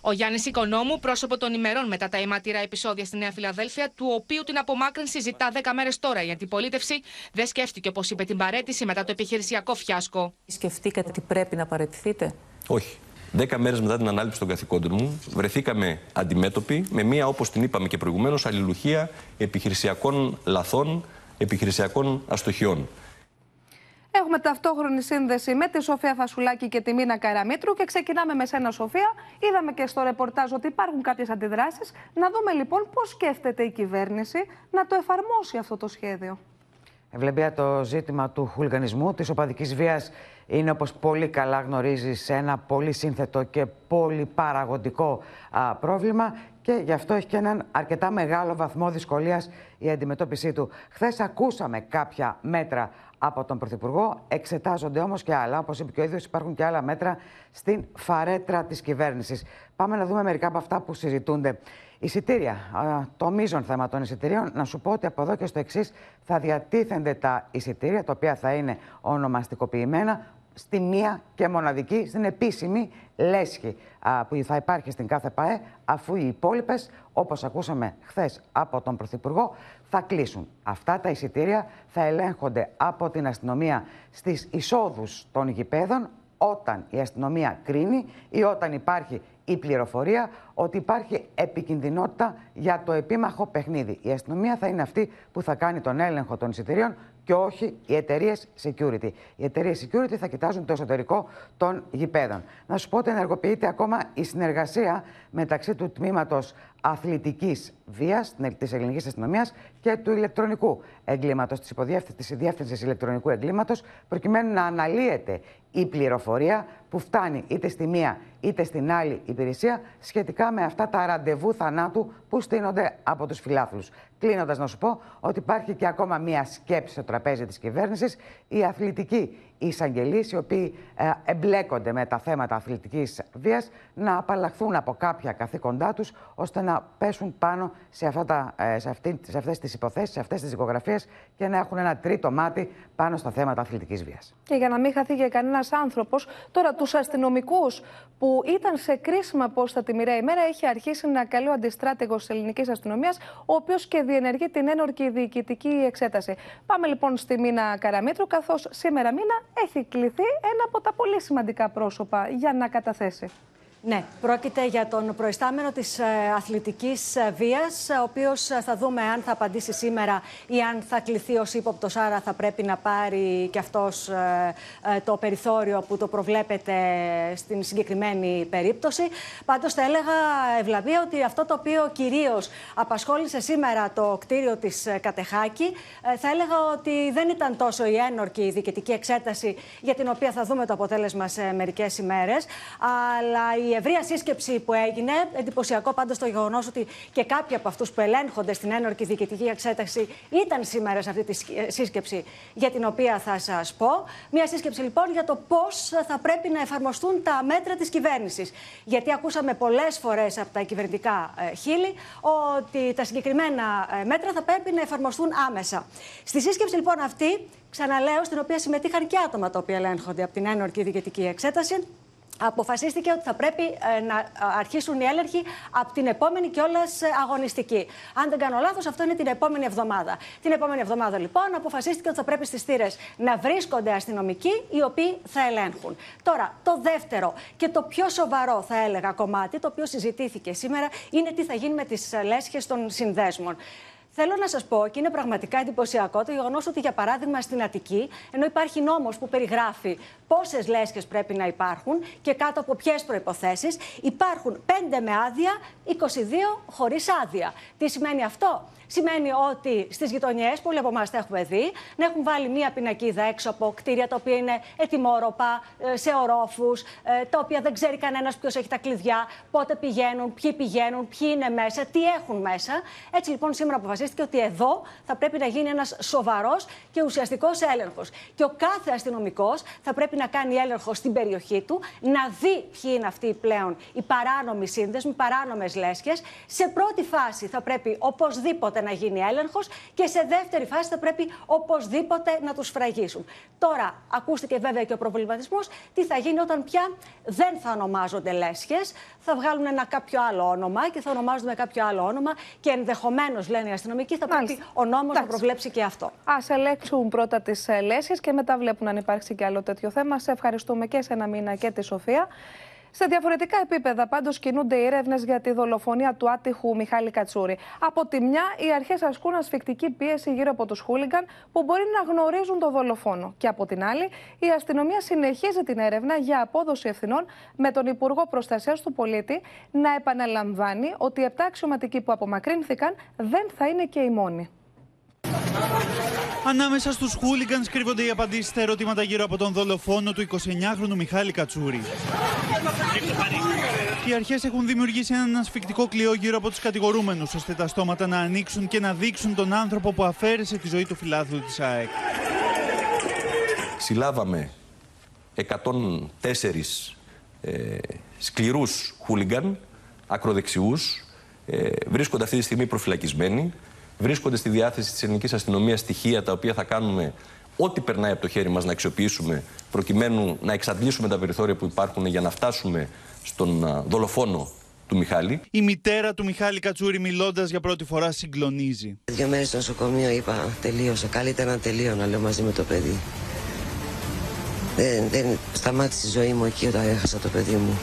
Ο Γιάννης Οικονόμου, πρόσωπο των ημερών μετά τα αιματηρά επεισόδια στη Νέα Φιλαδέλφια, του οποίου την απομάκρυνση ζητά 10 μέρες τώρα η αντιπολίτευση, δεν σκέφτηκε, όπως είπε, την παρέτηση μετά το επιχειρησιακό φιάσκο. Σκεφτήκατε ότι πρέπει να παρετηθείτε; Όχι. Δέκα μέρες μετά την ανάληψη των καθηκόντων μου, βρεθήκαμε αντιμέτωποι με μία, όπως την είπαμε και προηγουμένως, αλληλουχία επιχειρησιακών λαθών, επιχειρησιακών αστοχιών. Έχουμε ταυτόχρονη σύνδεση με τη Σοφία Φασουλάκη και τη Μίνα Καραμίτρου και ξεκινάμε με σένα, Σοφία. Είδαμε και στο ρεπορτάζ ότι υπάρχουν κάποιες αντιδράσεις. Να δούμε λοιπόν πώς σκέφτεται η κυβέρνηση να το εφαρμόσει αυτό το σχέδιο. Ευλεμπία, το ζήτημα του χουλγανισμού, της οπαδικής βίας είναι όπως πολύ καλά γνωρίζεις ένα πολύ σύνθετο και πολύ παραγωγικό α, πρόβλημα και γι' αυτό έχει και έναν αρκετά μεγάλο βαθμό δυσκολίας η αντιμετώπιση του. Χθες ακούσαμε κάποια μέτρα από τον Πρωθυπουργό, εξετάζονται όμως και άλλα. Όπως είπε και ο ίδιος υπάρχουν και άλλα μέτρα στην φαρέτρα της κυβέρνησης. Πάμε να δούμε μερικά από αυτά που συζητούνται. Εισιτήρια, το μείζον θέμα των εισιτηρίων, να σου πω ότι από εδώ και στο εξής θα διατίθενται τα εισιτήρια, τα οποία θα είναι ονομαστικοποιημένα, στη μία και μοναδική, στην επίσημη λέσχη που θα υπάρχει στην κάθε ΠΑΕ, αφού οι υπόλοιπες, όπως ακούσαμε χθες από τον Πρωθυπουργό, θα κλείσουν. Αυτά τα εισιτήρια θα ελέγχονται από την αστυνομία στις εισόδους των γηπέδων, όταν η αστυνομία κρίνει ή όταν υπάρχει η πληροφορία ότι υπάρχει επικινδυνότητα για το επίμαχο παιχνίδι. Η αστυνομία θα είναι αυτή που θα κάνει τον έλεγχο των εισιτηρίων και όχι οι εταιρείες security. Οι εταιρείες security θα κοιτάζουν το εσωτερικό των γηπέδων. Να σου πω ότι ενεργοποιείται ακόμα η συνεργασία μεταξύ του τμήματος αθλητικής βίας της ελληνικής αστυνομίας και του ηλεκτρονικού εγκλήματος, της διεύθυνσης ηλεκτρονικού εγκλήματος, προκειμένου να αναλύεται η πληροφορία που φτάνει είτε στη μία είτε στην άλλη υπηρεσία σχετικά με αυτά τα ραντεβού θανάτου που στείνονται από τους φιλάθλους. Κλείνοντας, να σου πω ότι υπάρχει και ακόμα μία σκέψη στο τραπέζι της κυβέρνησης. Οι αθλητικοί εισαγγελείς, οι οποίοι ε, εμπλέκονται με τα θέματα αθλητικής βίας, να απαλλαχθούν από κάποια καθήκοντά τους, ώστε να πέσουν πάνω σε, αυτά τα, ε, σε, αυτή, σε αυτές τις υποθέσεις, σε αυτές τις δικογραφίες και να έχουν ένα τρίτο μάτι πάνω στα θέματα αθλητικής βίας. Και για να μην χαθεί για κανένας άνθρωπος, τώρα τους αστυνομικούς που ήταν σε κρίσιμα πόστα τη μοιραία ημέρα, έχει αρχίσει να καλεί ο αντιστράτηγος της ελληνικής αστυνομίας, ο οποίος και διενεργεί την ένορκη διοικητική εξέταση. Πάμε λοιπόν στη Μίνα Καραμίτρου, καθώς σήμερα Μίνα έχει κληθεί ένα από τα πολύ σημαντικά πρόσωπα για να καταθέσει. Ναι, πρόκειται για τον προϊστάμενο της ε, αθλητικής ε, βίας, ο οποίος ε, θα δούμε αν θα απαντήσει σήμερα ή αν θα κληθεί ως ύποπτος, άρα θα πρέπει να πάρει και αυτός το περιθώριο που το προβλέπεται στην συγκεκριμένη περίπτωση. Πάντως θα έλεγα, Ευλαβία, ότι αυτό το οποίο κυρίως απασχόλησε σήμερα το κτίριο της Κατεχάκη, θα έλεγα ότι δεν ήταν τόσο η ένορκη η διοικητική εξέταση για την οποία θα δούμε το αποτέλεσμα σε μερικές ημέρες, αλλά η ευρεία σύσκεψη που έγινε, εντυπωσιακό πάντως το γεγονός ότι και κάποιοι από αυτούς που ελέγχονται στην ένορκη διοικητική εξέταση ήταν σήμερα σε αυτή τη σύσκεψη για την οποία θα σας πω. Μια σύσκεψη λοιπόν για το πώς θα πρέπει να εφαρμοστούν τα μέτρα της κυβέρνησης. Γιατί ακούσαμε πολλές φορές από τα κυβερνητικά ε, χείλη ότι τα συγκεκριμένα ε, μέτρα θα πρέπει να εφαρμοστούν άμεσα. Στη σύσκεψη λοιπόν αυτή, ξαναλέω, στην οποία συμμετείχαν και άτομα τα οποία ελέγχονται από την ένορκη διοικητική εξέταση αποφασίστηκε ότι θα πρέπει ε, να αρχίσουν οι έλεγχοι από την επόμενη κιόλα αγωνιστική. Αν δεν κάνω λάθος, αυτό είναι την επόμενη εβδομάδα. Την επόμενη εβδομάδα, λοιπόν, αποφασίστηκε ότι θα πρέπει στις θύρες να βρίσκονται αστυνομικοί οι οποίοι θα ελέγχουν. Τώρα, το δεύτερο και το πιο σοβαρό, θα έλεγα, κομμάτι, το οποίο συζητήθηκε σήμερα, είναι τι θα γίνει με τις λέσχες των συνδέσμων. Θέλω να σας πω και είναι πραγματικά εντυπωσιακό το γεγονός ότι, για παράδειγμα, στην Αττική, ενώ υπάρχει νόμος που περιγράφει πόσες λέσχες πρέπει να υπάρχουν και κάτω από ποιες προποθέσει, υπάρχουν 5 με άδεια, 22 χωρίς άδεια. Τι σημαίνει αυτό, Σημαίνει ότι στις γειτονιές, πολλοί από εμάς τα έχουμε δει, να έχουν βάλει μία πινακίδα έξω από κτίρια τα οποία είναι ετοιμόρροπα, ε, σε ορόφους, ε, τα οποία δεν ξέρει κανένας ποιος έχει τα κλειδιά, πότε πηγαίνουν, ποιοι πηγαίνουν, ποιοι είναι μέσα, τι έχουν μέσα. Έτσι λοιπόν σήμερα αποφασίστηκε ότι εδώ θα πρέπει να γίνει ένας σοβαρός και ουσιαστικός έλεγχος. Και ο κάθε αστυνομικός θα πρέπει να κάνει έλεγχο στην περιοχή του, να δει ποιοι είναι αυτοί πλέον οι παράνομοι σύνδεσμοι, οι παράνομες λέσχες. Σε πρώτη φάση θα πρέπει οπωσδήποτε να γίνει έλεγχος και σε δεύτερη φάση θα πρέπει οπωσδήποτε να τους φραγίσουν. Τώρα, ακούστηκε βέβαια και ο προβληματισμός τι θα γίνει όταν πια δεν θα ονομάζονται λέσχες, θα βγάλουν ένα κάποιο άλλο όνομα και θα ονομάζονται με κάποιο άλλο όνομα και ενδεχομένως, λένε οι αστυνομικοί, θα πρέπει ο νόμος να προβλέψει και αυτό. Α ελέγξουν πρώτα τις ε, λέσχες και μετά βλέπουν αν υπάρξει και άλλο τέτοιο θέμα. Σε ευχαριστούμε και σε ένα μήνα και τη Σοφία. Σε διαφορετικά επίπεδα πάντως κινούνται οι έρευνες για τη δολοφονία του άτυχου Μιχάλη Κατσούρη. Από τη μια, οι αρχές ασκούν ασφικτική πίεση γύρω από τους χούλιγκαν που μπορεί να γνωρίζουν τον δολοφόνο. Και από την άλλη, η αστυνομία συνεχίζει την έρευνα για απόδοση ευθυνών με τον Υπουργό Προστασίας του Πολίτη να επαναλαμβάνει ότι οι επτά αξιωματικοί που απομακρύνθηκαν δεν θα είναι και οι μόνοι. Ανάμεσα στους χούλιγκανς κρύβονται οι απαντήσεις στα ερωτήματα γύρω από τον δολοφόνο του 29χρονου Μιχάλη Κατσούρη. Οι αρχές έχουν δημιουργήσει έναν ασφικτικό κλειό γύρω από τους κατηγορούμενους, ώστε τα στόματα να ανοίξουν και να δείξουν τον άνθρωπο που αφαίρεσε τη ζωή του φιλάθλου της ΑΕΚ. Συλλάβαμε 104 ε, σκληρούς χούλιγκαν, ακροδεξιούς, ε, βρίσκονται αυτή τη στιγμή προφυλακισμένοι βρίσκονται στη διάθεση της ελληνικής αστυνομίας στοιχεία τα οποία θα κάνουμε ό,τι περνάει από το χέρι μας να αξιοποιήσουμε προκειμένου να εξαντλήσουμε τα περιθώρια που υπάρχουν για να φτάσουμε στον δολοφόνο του Μιχάλη. Η μητέρα του Μιχάλη Κατσούρη, μιλώντας για πρώτη φορά, συγκλονίζει. Δύο μέρες στο νοσοκομείο είπα: Τελείωσε. Καλύτερα να τελείω να λέω μαζί με το παιδί. Δεν, δεν σταμάτησε η ζωή μου εκεί όταν έχασα το παιδί μου.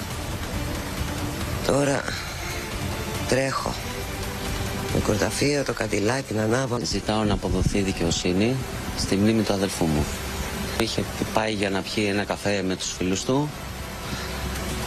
Τώρα τρέχω το κορταφείο, το καντιλάκι, να ανάβω. Ζητάω να αποδοθεί δικαιοσύνη στη μνήμη του αδελφού μου. Είχε πάει για να πιει ένα καφέ με τους φίλους του.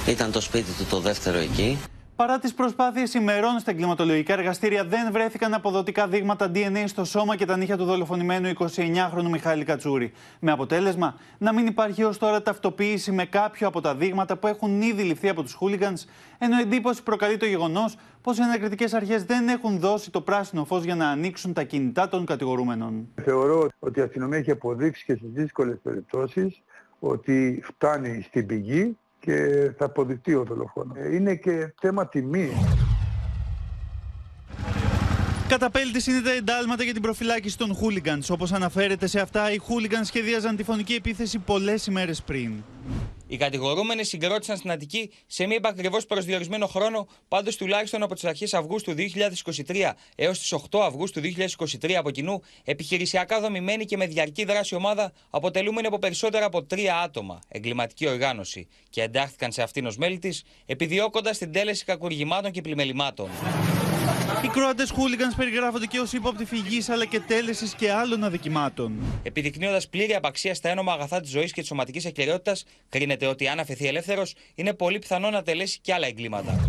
Ήταν το σπίτι του το δεύτερο εκεί. Παρά τις προσπάθειες ημερών στα εγκληματολογικά εργαστήρια, δεν βρέθηκαν αποδοτικά δείγματα DNA στο σώμα και τα νύχια του δολοφονημένου 29χρονου Μιχάλη Κατσούρη. Με αποτέλεσμα να μην υπάρχει έω τώρα ταυτοποίηση με κάποιο από τα δείγματα που έχουν ήδη ληφθεί από τους χούλιγκαν, ενώ εντύπωση προκαλεί το γεγονός πως οι ανακριτικές αρχές δεν έχουν δώσει το πράσινο φως για να ανοίξουν τα κινητά των κατηγορούμενων. Θεωρώ ότι η αστυνομία έχει αποδείξει και στις δύσκολες περιπτώσεις ότι φτάνει στην πηγή και θα αποδειχτεί ο δολοφόνος. Ε, είναι και θέμα τιμή. Καταπέλτης είναι τα εντάλματα για την προφυλάκηση των χούλιγκανς. Όπως αναφέρεται σε αυτά, οι χούλιγκανς σχεδίαζαν τη φωνική επίθεση πολλές ημέρες πριν. Οι κατηγορούμενοι συγκρότησαν στην Αττική σε μη επακριβώς προσδιορισμένο χρόνο, πάντως τουλάχιστον από τις αρχές Αυγούστου 2023 έως τις 8 Αυγούστου 2023 από κοινού, επιχειρησιακά δομημένη και με διαρκή δράση ομάδα, αποτελούμενη από περισσότερα από τρία άτομα, εγκληματική οργάνωση, και εντάχθηκαν σε αυτήν ως μέλη της, επιδιώκοντας την τέλεση κακουργημάτων και πλημελημάτων. Οι Κροάτες χούλιγκανς περιγράφονται και ως ύποπτη φυγής αλλά και τέλεσης και άλλων αδικημάτων. Επιδεικνύοντας πλήρη απαξία στα ένομα αγαθά της ζωής και της σωματικής ακαιρεότητας, κρίνεται ότι αν αφαιθεί ελεύθερος, είναι πολύ πιθανό να τελέσει και άλλα εγκλήματα.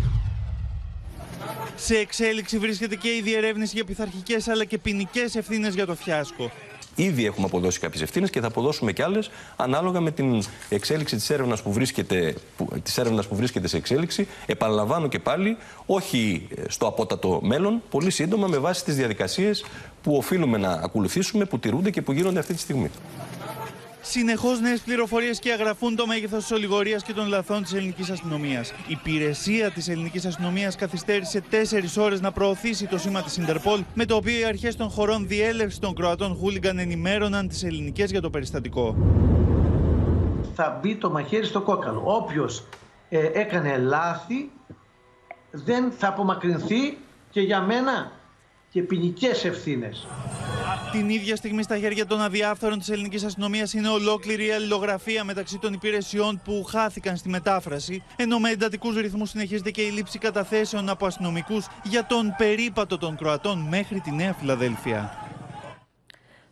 Σε εξέλιξη βρίσκεται και η διερεύνηση για πειθαρχικές αλλά και ποινικές ευθύνες για το φιάσκο. Ήδη έχουμε αποδώσει κάποιες ευθύνες και θα αποδώσουμε και άλλες ανάλογα με την εξέλιξη της έρευνας που, βρίσκεται, που, της έρευνας που βρίσκεται σε εξέλιξη. Επαναλαμβάνω και πάλι, όχι στο απότατο μέλλον, πολύ σύντομα με βάση τις διαδικασίες που οφείλουμε να ακολουθήσουμε, που τηρούνται και που γίνονται αυτή τη στιγμή. Συνεχώς νέες πληροφορίες και αγραφούν το μέγεθος της ολιγορίας και των λαθών της ελληνικής αστυνομίας. Η υπηρεσία της ελληνικής αστυνομίας καθυστέρησε τέσσερις ώρες να προωθήσει το σήμα της Ιντερπολ, με το οποίο οι αρχές των χωρών διέλευση των Κροατών Χούλιγκαν ενημέρωναν τις ελληνικές για το περιστατικό. Θα μπει το μαχαίρι στο κόκαλο. Όποιος ε, έκανε λάθη δεν θα απομακρυνθεί και για μένα και ποινικές ευθύνες. Την ίδια στιγμή στα χέρια των αδιάφθορων της ελληνικής αστυνομίας είναι ολόκληρη η αλληλογραφία μεταξύ των υπηρεσιών που χάθηκαν στη μετάφραση, ενώ με εντατικούς ρυθμούς συνεχίζεται και η λήψη καταθέσεων από αστυνομικούς για τον περίπατο των Κροατών μέχρι τη Νέα Φιλαδέλφια.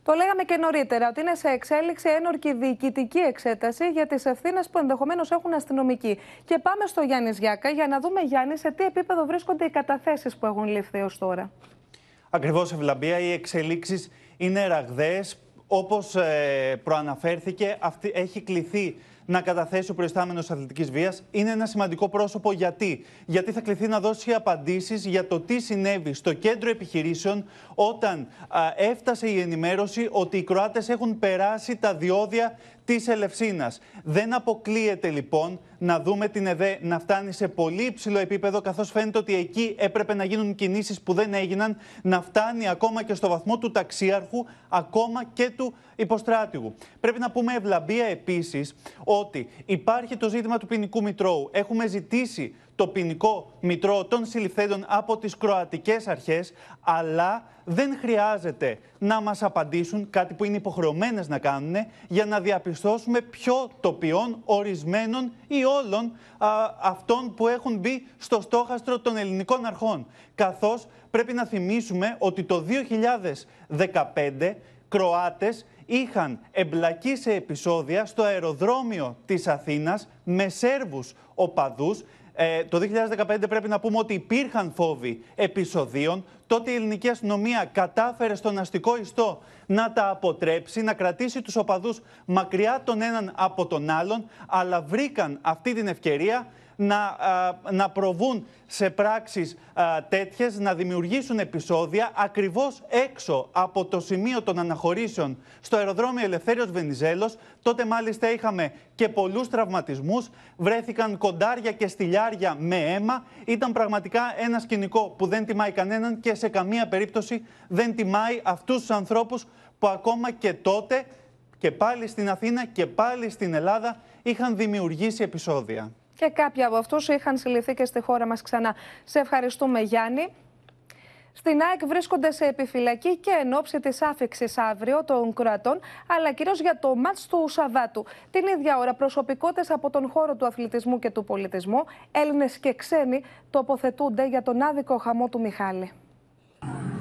Το λέγαμε και νωρίτερα ότι είναι σε εξέλιξη ένορκη διοικητική εξέταση για τις ευθύνες που ενδεχομένως έχουν αστυνομικοί. Και πάμε στο Γιάννης Γιάκα για να δούμε, Γιάννη, σε τι επίπεδο βρίσκονται οι καταθέσεις που έχουν ληφθεί ως τώρα. Ακριβώς, Ευλαμπία. Οι εξελίξεις είναι ραγδαίες. Όπως ε, προαναφέρθηκε, αυτή, έχει κληθεί να καταθέσει ο προϊστάμενος αθλητικής βίας. Είναι ένα σημαντικό πρόσωπο γιατί; Γιατί θα κληθεί να δώσει απαντήσεις για το τι συνέβη στο κέντρο επιχειρήσεων όταν έφτασε η ενημέρωση ότι οι Κροάτες έχουν περάσει τα διόδια της Ελευσίνας. Δεν αποκλείεται λοιπόν να δούμε την ΕΔΕ να φτάνει σε πολύ υψηλό επίπεδο, καθώς φαίνεται ότι εκεί έπρεπε να γίνουν κινήσεις που δεν έγιναν, να φτάνει ακόμα και στο βαθμό του ταξίαρχου, ακόμα και του υποστράτηγου. Πρέπει να πούμε ευλαμπία επίσης ότι υπάρχει το ζήτημα του ποινικού μητρώου. Έχουμε ζητήσει το ποινικό μητρό των συλληφθέντων από τις κροατικές αρχές, αλλά δεν χρειάζεται να μας απαντήσουν κάτι που είναι υποχρεωμένες να κάνουν για να διαπιστώσουμε ποιο τοπιών ορισμένων ή όλων α, αυτών που έχουν μπει στο στόχαστρο των ελληνικών αρχών. Καθώς πρέπει να θυμίσουμε ότι το 2015 Κροάτες είχαν εμπλακεί σε επεισόδια στο αεροδρόμιο της Αθήνας με Σέρβους οπαδούς ε, το 2015 πρέπει να πούμε ότι υπήρχαν φόβοι επεισοδίων. Τότε η ελληνική αστυνομία κατάφερε στον αστικό ιστό να τα αποτρέψει, να κρατήσει τους οπαδούς μακριά τον έναν από τον άλλον, αλλά βρήκαν αυτή την ευκαιρία να, να προβούν σε πράξεις α, τέτοιες, να δημιουργήσουν επεισόδια ακριβώς έξω από το σημείο των αναχωρήσεων στο αεροδρόμιο Ελευθέριος Βενιζέλος. Τότε μάλιστα είχαμε και πολλούς τραυματισμούς, βρέθηκαν κοντάρια και στυλιάρια με αίμα. Ήταν πραγματικά ένα σκηνικό που δεν τιμάει κανέναν και σε καμία περίπτωση δεν τιμάει αυτούς τους ανθρώπους που ακόμα και τότε και πάλι στην Αθήνα και πάλι στην Ελλάδα είχαν δημιουργήσει επεισόδια και κάποιοι από αυτούς είχαν συλληφθεί και στη χώρα μας ξανά. Σε ευχαριστούμε Γιάννη. Στην ΑΕΚ βρίσκονται σε επιφυλακή και εν ώψη της άφηξης αύριο των Κροατών, αλλά κυρίως για το μάτς του Σαββάτου. Την ίδια ώρα, προσωπικότητε από τον χώρο του αθλητισμού και του πολιτισμού, Έλληνες και ξένοι, τοποθετούνται για τον άδικο χαμό του Μιχάλη.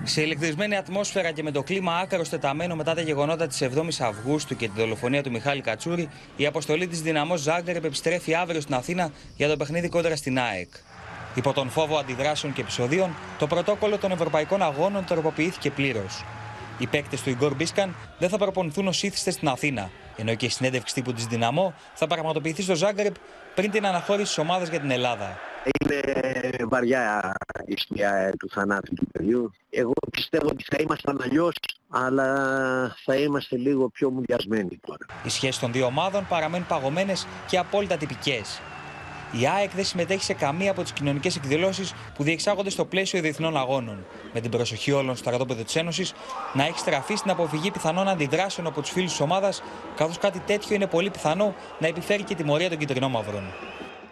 Σε ηλεκτρισμένη ατμόσφαιρα και με το κλίμα άκαρο τεταμένο μετά τα γεγονότα της 7η Αυγούστου και τη δολοφονία του Μιχάλη Κατσούρη, η αποστολή της Δυναμό Ζάγκρεπ επιστρέφει αύριο στην Αθήνα για το παιχνίδι κόντρα στην ΑΕΚ. Υπό τον φόβο αντιδράσεων και επεισοδίων, το πρωτόκολλο των Ευρωπαϊκών Αγώνων τροποποιήθηκε πλήρως. Οι παίκτες του Ιγκόρ Μπίσκαν δεν θα προπονηθούν ως ήθιστε στην Αθήνα, ενώ και η συνέντευξη τύπου της Δυναμό θα πραγματοποιηθεί στο Ζάγκρεπ πριν την αναχώρηση τη ομάδα για την Ελλάδα. Είναι βαριά η ιστορία του θανάτου του παιδιού. Εγώ πιστεύω ότι θα ήμασταν αλλιώς, αλλά θα είμαστε λίγο πιο μουδιασμένοι τώρα. Οι σχέσεις των δύο ομάδων παραμένουν παγωμένες και απόλυτα τυπικές. Η ΑΕΚ δεν συμμετέχει σε καμία από τις κοινωνικές εκδηλώσεις που διεξάγονται στο πλαίσιο διεθνών αγώνων. Με την προσοχή όλων στο στρατόπεδο της Ένωσης να έχει στραφεί στην αποφυγή πιθανών αντιδράσεων από τους φίλους της ομάδας, καθώς κάτι τέτοιο είναι πολύ πιθανό να επιφέρει και τιμωρία των κυτρινόμαυρων.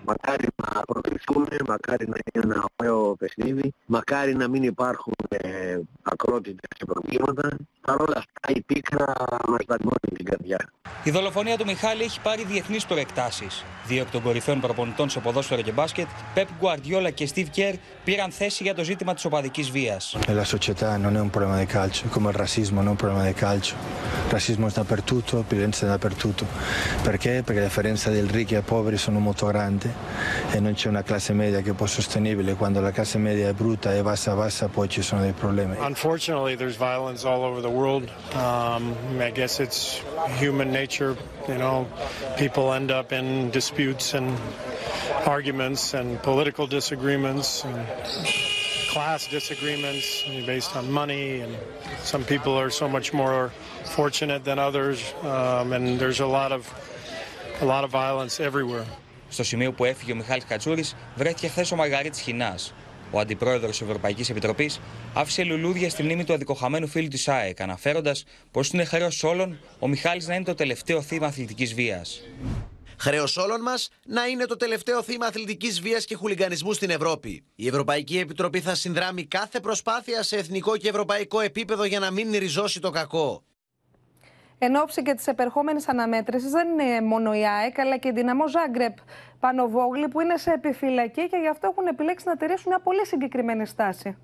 Μακάρι να προκληθούμε, μακάρι να είναι ένα ωραίο παιχνίδι, μακάρι να μην υπάρχουν ε, ακρότητες και προβλήματα. Παρ' όλα αυτά η πίκρα μας δαγκώνει την καρδιά. Η δολοφονία του Μιχάλη έχει πάρει διεθνείς προεκτάσεις. Δύο εκ των κορυφαίων προπονητών σε ποδόσφαιρο και μπάσκετ, Πεπ Γκουαρδιόλα και Στίβ Κέρ, πήραν θέση για το ζήτημα της οπαδικής βίας. La società non è un problema di calcio, come il razzismo non è un problema di calcio. Il razzismo è dappertutto, violenza è dappertutto. Perché? Perché la differenza del ricchi e poveri sono molto grandi e non c'è una classe media che può sostenibile. Quando la classe media è brutta e bassa bassa poi ci sono dei problemi. Unfortunately, there's violence all over the world. Um, I guess it's human nature. You know, people end up in disputes and arguments and political disagreements and class disagreements based on money. And some people are so much more fortunate than others. Um, and there's a lot of a lot of violence everywhere. Στο σημείο που έφυγε ο Μιχάλης Κατσούρης βρέθηκε χθες ο Μαργαρίτης Χινάς. Ο αντιπρόεδρος της Ευρωπαϊκής Επιτροπής άφησε λουλούδια στη μνήμη του αδικοχαμένου φίλου της ΑΕΚ, αναφέροντας πως είναι χρέος όλων ο Μιχάλης να είναι το τελευταίο θύμα αθλητικής βίας. Χρέος όλων μας να είναι το τελευταίο θύμα αθλητικής βίας και χουλιγανισμού στην Ευρώπη. Η Ευρωπαϊκή Επιτροπή θα συνδράμει κάθε προσπάθεια σε εθνικό και ευρωπαϊκό επίπεδο για να μην ριζώσει το κακό. Εν ώψη και της επερχόμενης αναμέτρησης, δεν είναι μόνο η ΑΕΚ, αλλά και η Δυναμό Ζάγκρεπ Πανοβόγλη, που είναι σε επιφυλακή και γι' αυτό έχουν επιλέξει να τηρήσουν μια πολύ συγκεκριμένη στάση.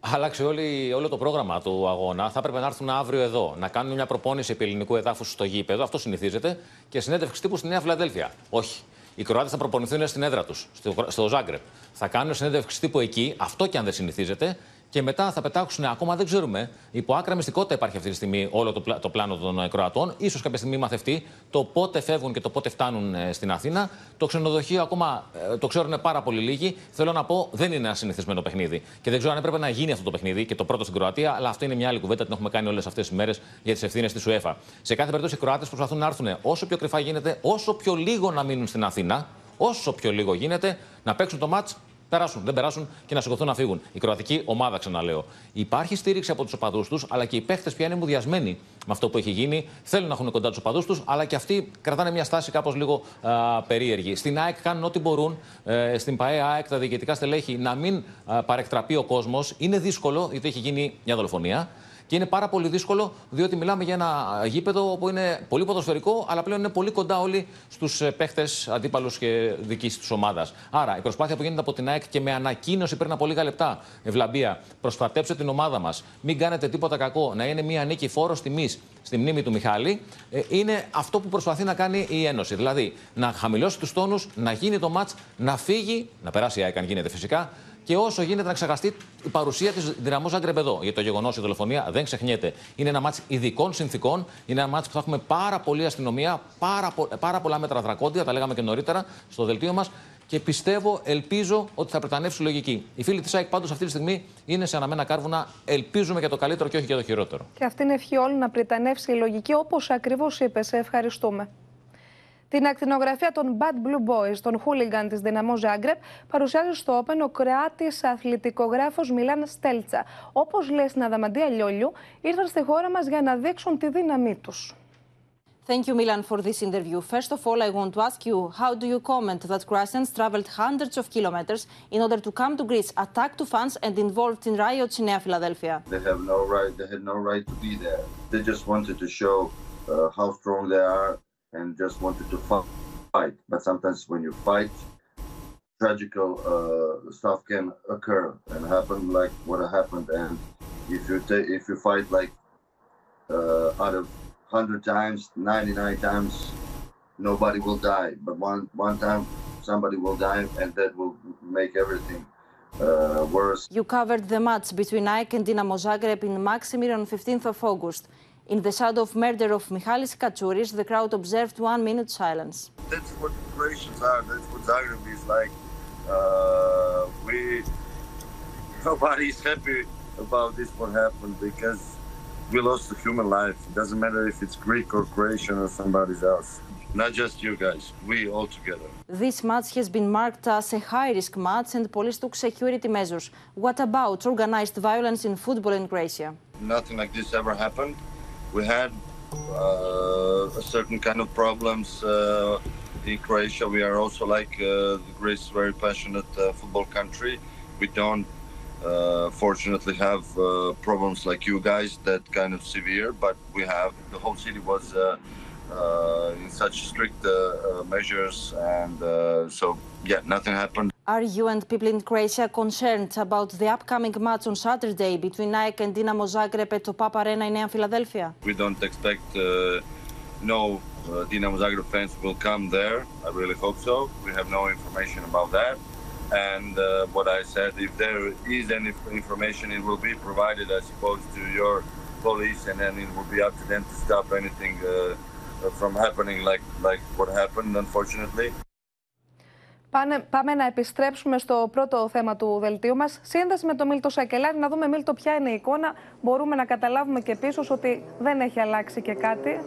Άλλαξε όλη, όλο το πρόγραμμα του αγώνα. Θα έπρεπε να έρθουν αύριο εδώ, να κάνουν μια προπόνηση επί ελληνικού εδάφους στο γήπεδο. Αυτό συνηθίζεται. Και συνέντευξη τύπου στη Νέα Φιλαδέλφια. Όχι. Οι Κροάτες θα προπονηθούν στην έδρα τους, στο, στο Ζάγκρεπ. Θα κάνουν συνέντευξη τύπου εκεί, αυτό και αν δεν συνηθίζεται και μετά θα πετάξουν, ακόμα δεν ξέρουμε, υπό άκρα μυστικότητα υπάρχει αυτή τη στιγμή όλο το, το πλάνο των Κροατών. σω κάποια στιγμή μαθευτεί το πότε φεύγουν και το πότε φτάνουν ε, στην Αθήνα. Το ξενοδοχείο ακόμα ε, το ξέρουν πάρα πολύ λίγοι. Θέλω να πω, δεν είναι ένα συνηθισμένο παιχνίδι. Και δεν ξέρω αν έπρεπε να γίνει αυτό το παιχνίδι και το πρώτο στην Κροατία, αλλά αυτό είναι μια άλλη κουβέντα, την έχουμε κάνει όλες αυτές τις μέρες για τις ευθύνες της UEFA. Σε κάθε περίπτωση οι Κροάτες προσπαθούν να έρθουν όσο πιο κρυφά γίνεται, όσο πιο λίγο να μείνουν στην Αθήνα, όσο πιο λίγο γίνεται, να παίξουν το μάτ περάσουν, δεν περάσουν και να σηκωθούν να φύγουν. Η κροατική ομάδα, ξαναλέω. Υπάρχει στήριξη από τους οπαδούς τους, αλλά και οι παίχτες πια είναι μουδιασμένοι με αυτό που έχει γίνει. Θέλουν να έχουν κοντά τους οπαδούς τους, αλλά και αυτοί κρατάνε μια στάση κάπως λίγο α, περίεργη. Στην ΑΕΚ κάνουν ό,τι μπορούν. Ε, στην ΠαΕ ΑΕΚ τα διοικητικά στελέχη να μην α, παρεκτραπεί ο κόσμος. Είναι δύσκολο, γιατί έχει γίνει μια δολοφονία. Και είναι πάρα πολύ δύσκολο, διότι μιλάμε για ένα γήπεδο που είναι πολύ ποδοσφαιρικό, αλλά πλέον είναι πολύ κοντά όλοι στους ε, παίχτες αντίπαλους και δικής τη ομάδας. Άρα η προσπάθεια που γίνεται από την ΑΕΚ και με ανακοίνωση πριν από λίγα λεπτά, Ευλαμπία, προσπατέψτε την ομάδα μας, μην κάνετε τίποτα κακό, να είναι μια νίκη φόρος τιμής στη μνήμη του Μιχάλη, ε, είναι αυτό που προσπαθεί να κάνει η Ένωση. Δηλαδή να χαμηλώσει τους τόνους, να γίνει το μάτς, να φύγει, να περάσει η ΑΕΚ αν γίνεται φυσικά, και όσο γίνεται να ξεχαστεί η παρουσία της δυναμό Ζάγκρεπ εδώ. Για το γεγονός η δολοφονία δεν ξεχνιέται. Είναι ένα μάτσο ειδικών συνθήκων. Είναι ένα μάτσο που θα έχουμε πάρα πολλή αστυνομία, πάρα, πάρα πολλά μέτρα δρακόντια, τα λέγαμε και νωρίτερα στο δελτίο μας. Και πιστεύω, ελπίζω ότι θα πρετανεύσει λογική. Οι φίλοι της ΑΕΚ πάντως αυτή τη στιγμή είναι σε αναμένα κάρβουνα. Ελπίζουμε για το καλύτερο και όχι για το χειρότερο. Και αυτή είναι ευχή όλων να πρετανεύσει η λογική, όπως ακριβώς είπες. Σε ευχαριστούμε. Την ακτινογραφία των Bad Blue Boys, των hooligan της Δυναμό Ζάγκρεπ, παρουσιάζει στο Open ο Κροάτης αθλητικογράφος Μιλάν Στέλτσα. Όπως λέει στην Αδαμαντία Λιόλιου, ήρθαν στη χώρα μας για να δείξουν τη δύναμή τους. Thank you, Milan, for this interview. First of all, I want to ask you how do you comment that Croatians traveled hundreds of kilometers in order to come to Greece, attack two fans, and involved in riots in Nea Philadelphia? They have no right. They had no right to be there. They just wanted to show uh, how strong they are and just wanted to fight. But sometimes when you fight, tragical uh, stuff can occur and happen like what happened. And if you take, if you fight like uh, out of hundred times, ninety nine times, nobody will die. But one one time, somebody will die, and that will make everything. Uh, worse. You covered the match between Ike and Dinamo Zagreb in Maximir on 15th of August. In the shadow of murder of Michalis Katsouris, the crowd observed one minute silence. That's what Croatians are. That's what Zagreb is like. Uh, we nobody is happy about this what happened because we lost a human life. It doesn't matter if it's Greek or Croatian or somebody else. Not just you guys, we all together. This match has been marked as a high-risk match and police took security measures. What about organized violence in football in Croatia? Nothing like this ever happened. We had uh, a certain kind of problems uh, in Croatia. We are also like uh, Greece, very passionate football country. We don't uh, fortunately have uh, problems like you guys that kind of severe, but we have. The whole city was uh, in such strict measures, and so yeah, nothing happened. Are you and people in Croatia concerned about the upcoming match on Saturday between Nike and Dinamo Zagreb at Top Arena in Nea Philadelphia? We don't expect uh, no uh, Dinamo Zagreb fans will come there. I really hope so. We have no information about that. And uh, what I said, if there is any information, it will be provided, I suppose, to your police, and then it will be up to them to stop anything uh, from happening like like what happened, unfortunately. Πάνε, πάμε να επιστρέψουμε στο πρώτο θέμα του δελτίου μας. Σύνδεση με τον Μίλτο Σακελάρη, να δούμε Μίλτο ποια είναι η εικόνα. Μπορούμε να καταλάβουμε και πίσω ότι δεν έχει αλλάξει και κάτι.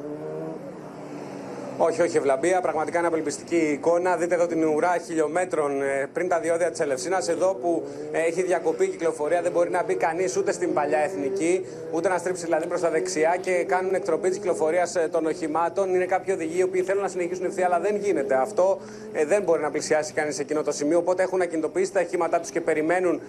Όχι, όχι, ευλαμπία. Πραγματικά είναι απελπιστική εικόνα. Δείτε εδώ την ουρά χιλιόμετρων ε, πριν τα διόδια της Ελευσίνας. Εδώ που ε, έχει διακοπεί η κυκλοφορία, δεν μπορεί να μπει κανείς ούτε στην παλιά εθνική, ούτε να στρίψει δηλαδή προς τα δεξιά και κάνουν εκτροπή της κυκλοφορίας ε, των οχημάτων. Είναι κάποιοι οδηγοί οι οποίοι θέλουν να συνεχίσουν ευθεία, αλλά δεν γίνεται. Αυτό δεν μπορεί να πλησιάσει κανείς σε εκείνο το σημείο. Οπότε έχουν ακινητοποιήσει τα οχήματά τους και περιμένουν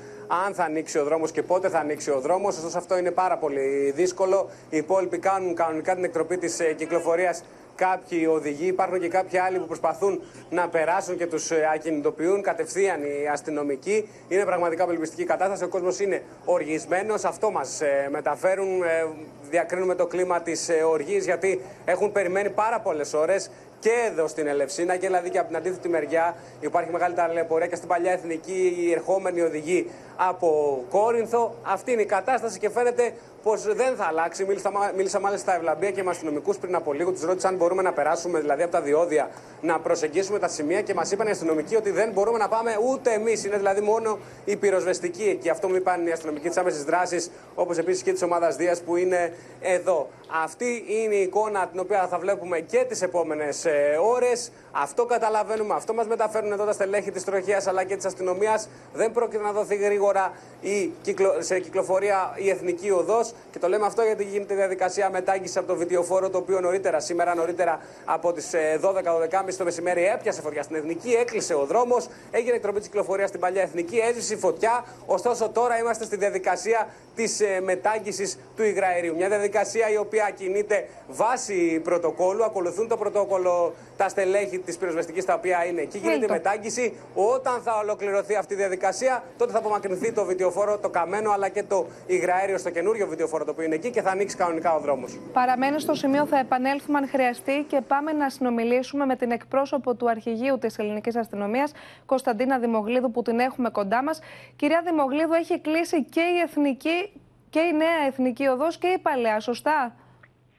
αν θα ανοίξει ο δρόμος και πότε θα ανοίξει ο δρόμος. Ωστόσο, αυτό είναι πάρα πολύ δύσκολο. Οι υπόλοιποι κάνουν κανονικά την εκτροπή της κυκλοφορίας κάποιοι οδηγοί, υπάρχουν και κάποιοι άλλοι που προσπαθούν να περάσουν και τους ε, ακινητοποιούν κατευθείαν οι αστυνομικοί. Είναι πραγματικά απελπιστική κατάσταση. Ο κόσμος είναι οργισμένος. Αυτό μας ε, μεταφέρουν. Ε, διακρίνουμε το κλίμα της οργής γιατί έχουν περιμένει πάρα πολλές ώρες και εδώ στην Ελευσίνα και δηλαδή και από την αντίθετη μεριά υπάρχει μεγάλη ταλαιπωρία και στην παλιά εθνική οι ερχόμενοι οδηγοί από Κόρινθο. Αυτή είναι η κατάσταση και φαίνεται πως δεν θα αλλάξει. Μίλησα, μίλησα μάλιστα στα Ευλαμπία και με αστυνομικούς πριν από λίγο. Τους ρώτησα αν μπορούμε να περάσουμε δηλαδή από τα διόδια να προσεγγίσουμε τα σημεία και μας είπαν οι αστυνομικοί ότι δεν μπορούμε να πάμε ούτε εμείς. Είναι δηλαδή μόνο οι πυροσβεστικοί εκεί. Αυτό μου είπαν οι αστυνομικοί της άμεσης δράσης, όπως επίσης και της ομάδας Δίας που είναι εδώ. Αυτή είναι η εικόνα την οποία θα βλέπουμε και τις επόμενες ε, ώρες. Αυτό καταλαβαίνουμε, αυτό μας μεταφέρουν εδώ τα στελέχη της τροχία αλλά και της αστυνομίας. Δεν πρόκειται να δοθεί γρήγορα η σε κυκλοφορία η εθνική οδός. Και το λέμε αυτό γιατί γίνεται διαδικασία μετάγγισης από το βιντεοφόρο το οποίο νωρίτερα, σήμερα νωρίτερα από τις 12-12.30 ε, το μεσημέρι έπιασε φωτιά στην εθνική, έκλεισε ο δρόμος, έγινε εκτροπή της κυκλοφορίας στην παλιά εθνική, έζησε φωτιά. Ωστόσο τώρα είμαστε στη διαδικασία της ε, μετάγγισης του υγραερίου. Μια διαδικασία η οποία κινείται βάσει πρωτοκόλου, ακολουθούν το πρωτόκολλο τα στελέχη της πυροσβεστικής τα οποία είναι εκεί. Γίνεται η μετάγγιση. Όταν θα ολοκληρωθεί αυτή η διαδικασία, τότε θα απομακρυνθεί το βιντεοφόρο, το καμένο αλλά και το υγραέριο στο καινούριο βιντεοφόρο το οποίο είναι εκεί και θα ανοίξει κανονικά ο δρόμος. Παραμένει στο σημείο, θα επανέλθουμε αν χρειαστεί και πάμε να συνομιλήσουμε με την εκπρόσωπο του Αρχηγείου της Ελληνικής Αστυνομίας, Κωνσταντίνα Δημογλίδου, που την έχουμε κοντά μας. Κυρία Δημογλίδου, έχει κλείσει και η Εθνική και η Νέα Εθνική Οδός και η Παλαιά, σωστά;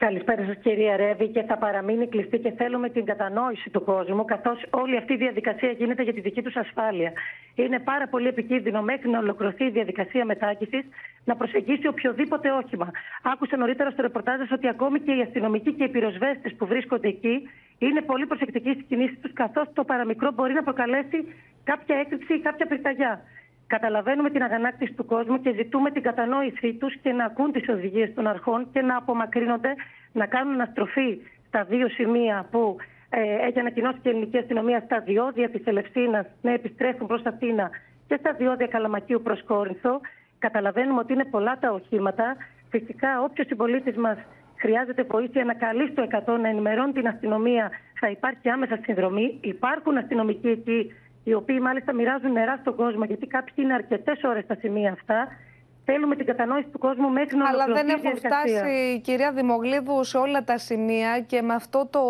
Καλησπέρα σας, κυρία Ρεύη, και θα παραμείνει κλειστή και θέλουμε την κατανόηση του κόσμου, καθώς όλη αυτή η διαδικασία γίνεται για τη δική τους ασφάλεια. Είναι πάρα πολύ επικίνδυνο μέχρι να ολοκληρωθεί η διαδικασία μετάκησης να προσεγγίσει οποιοδήποτε όχημα. Άκουσα νωρίτερα στο ρεπορτάζ ότι ακόμη και οι αστυνομικοί και οι πυροσβέστες που βρίσκονται εκεί είναι πολύ προσεκτικοί στις κινήσεις τους, καθώς το παραμικρό μπορεί να προκαλέσει κάποια έκρηξη ή κάποια πυρκαγιά. Καταλαβαίνουμε την αγανάκτηση του κόσμου και ζητούμε την κατανόησή τους και να ακούν τις οδηγίες των αρχών και να απομακρύνονται, να κάνουν αναστροφή στα δύο σημεία που ε, έχει ανακοινώσει και η ελληνική αστυνομία στα διόδια της Ελευσίνα να επιστρέφουν προς Αθήνα και στα διόδια Καλαμακίου προς Κόρινθο. Καταλαβαίνουμε ότι είναι πολλά τα οχήματα. Φυσικά, όποιος συμπολίτης μας χρειάζεται βοήθεια να καλεί στο 100 να ενημερώνει την αστυνομία, θα υπάρχει άμεσα συνδρομή. Υπάρχουν αστυνομικοί εκεί οι οποίοι μάλιστα μοιράζουν νερά στον κόσμο, γιατί κάποιοι είναι αρκετές ώρες στα σημεία αυτά. Θέλουμε την κατανόηση του κόσμου μέχρι να Αλλά δεν έχουν φτάσει, κυρία Δημογλίδου, σε όλα τα σημεία και με αυτό το,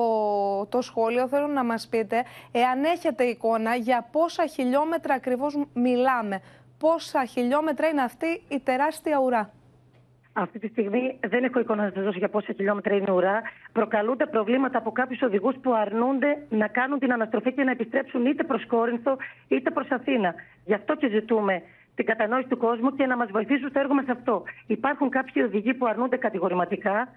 το σχόλιο θέλω να μας πείτε, εάν έχετε εικόνα για πόσα χιλιόμετρα ακριβώς μιλάμε, πόσα χιλιόμετρα είναι αυτή η τεράστια ουρά. Αυτή τη στιγμή δεν έχω εικόνα να σας δώσω για πόσα χιλιόμετρα είναι ουρά. Προκαλούνται προβλήματα από κάποιους οδηγούς που αρνούνται να κάνουν την αναστροφή και να επιστρέψουν είτε προς Κόρινθο είτε προς Αθήνα. Γι' αυτό και ζητούμε την κατανόηση του κόσμου και να μας βοηθήσουν στο έργο μας αυτό. Υπάρχουν κάποιοι οδηγοί που αρνούνται κατηγορηματικά.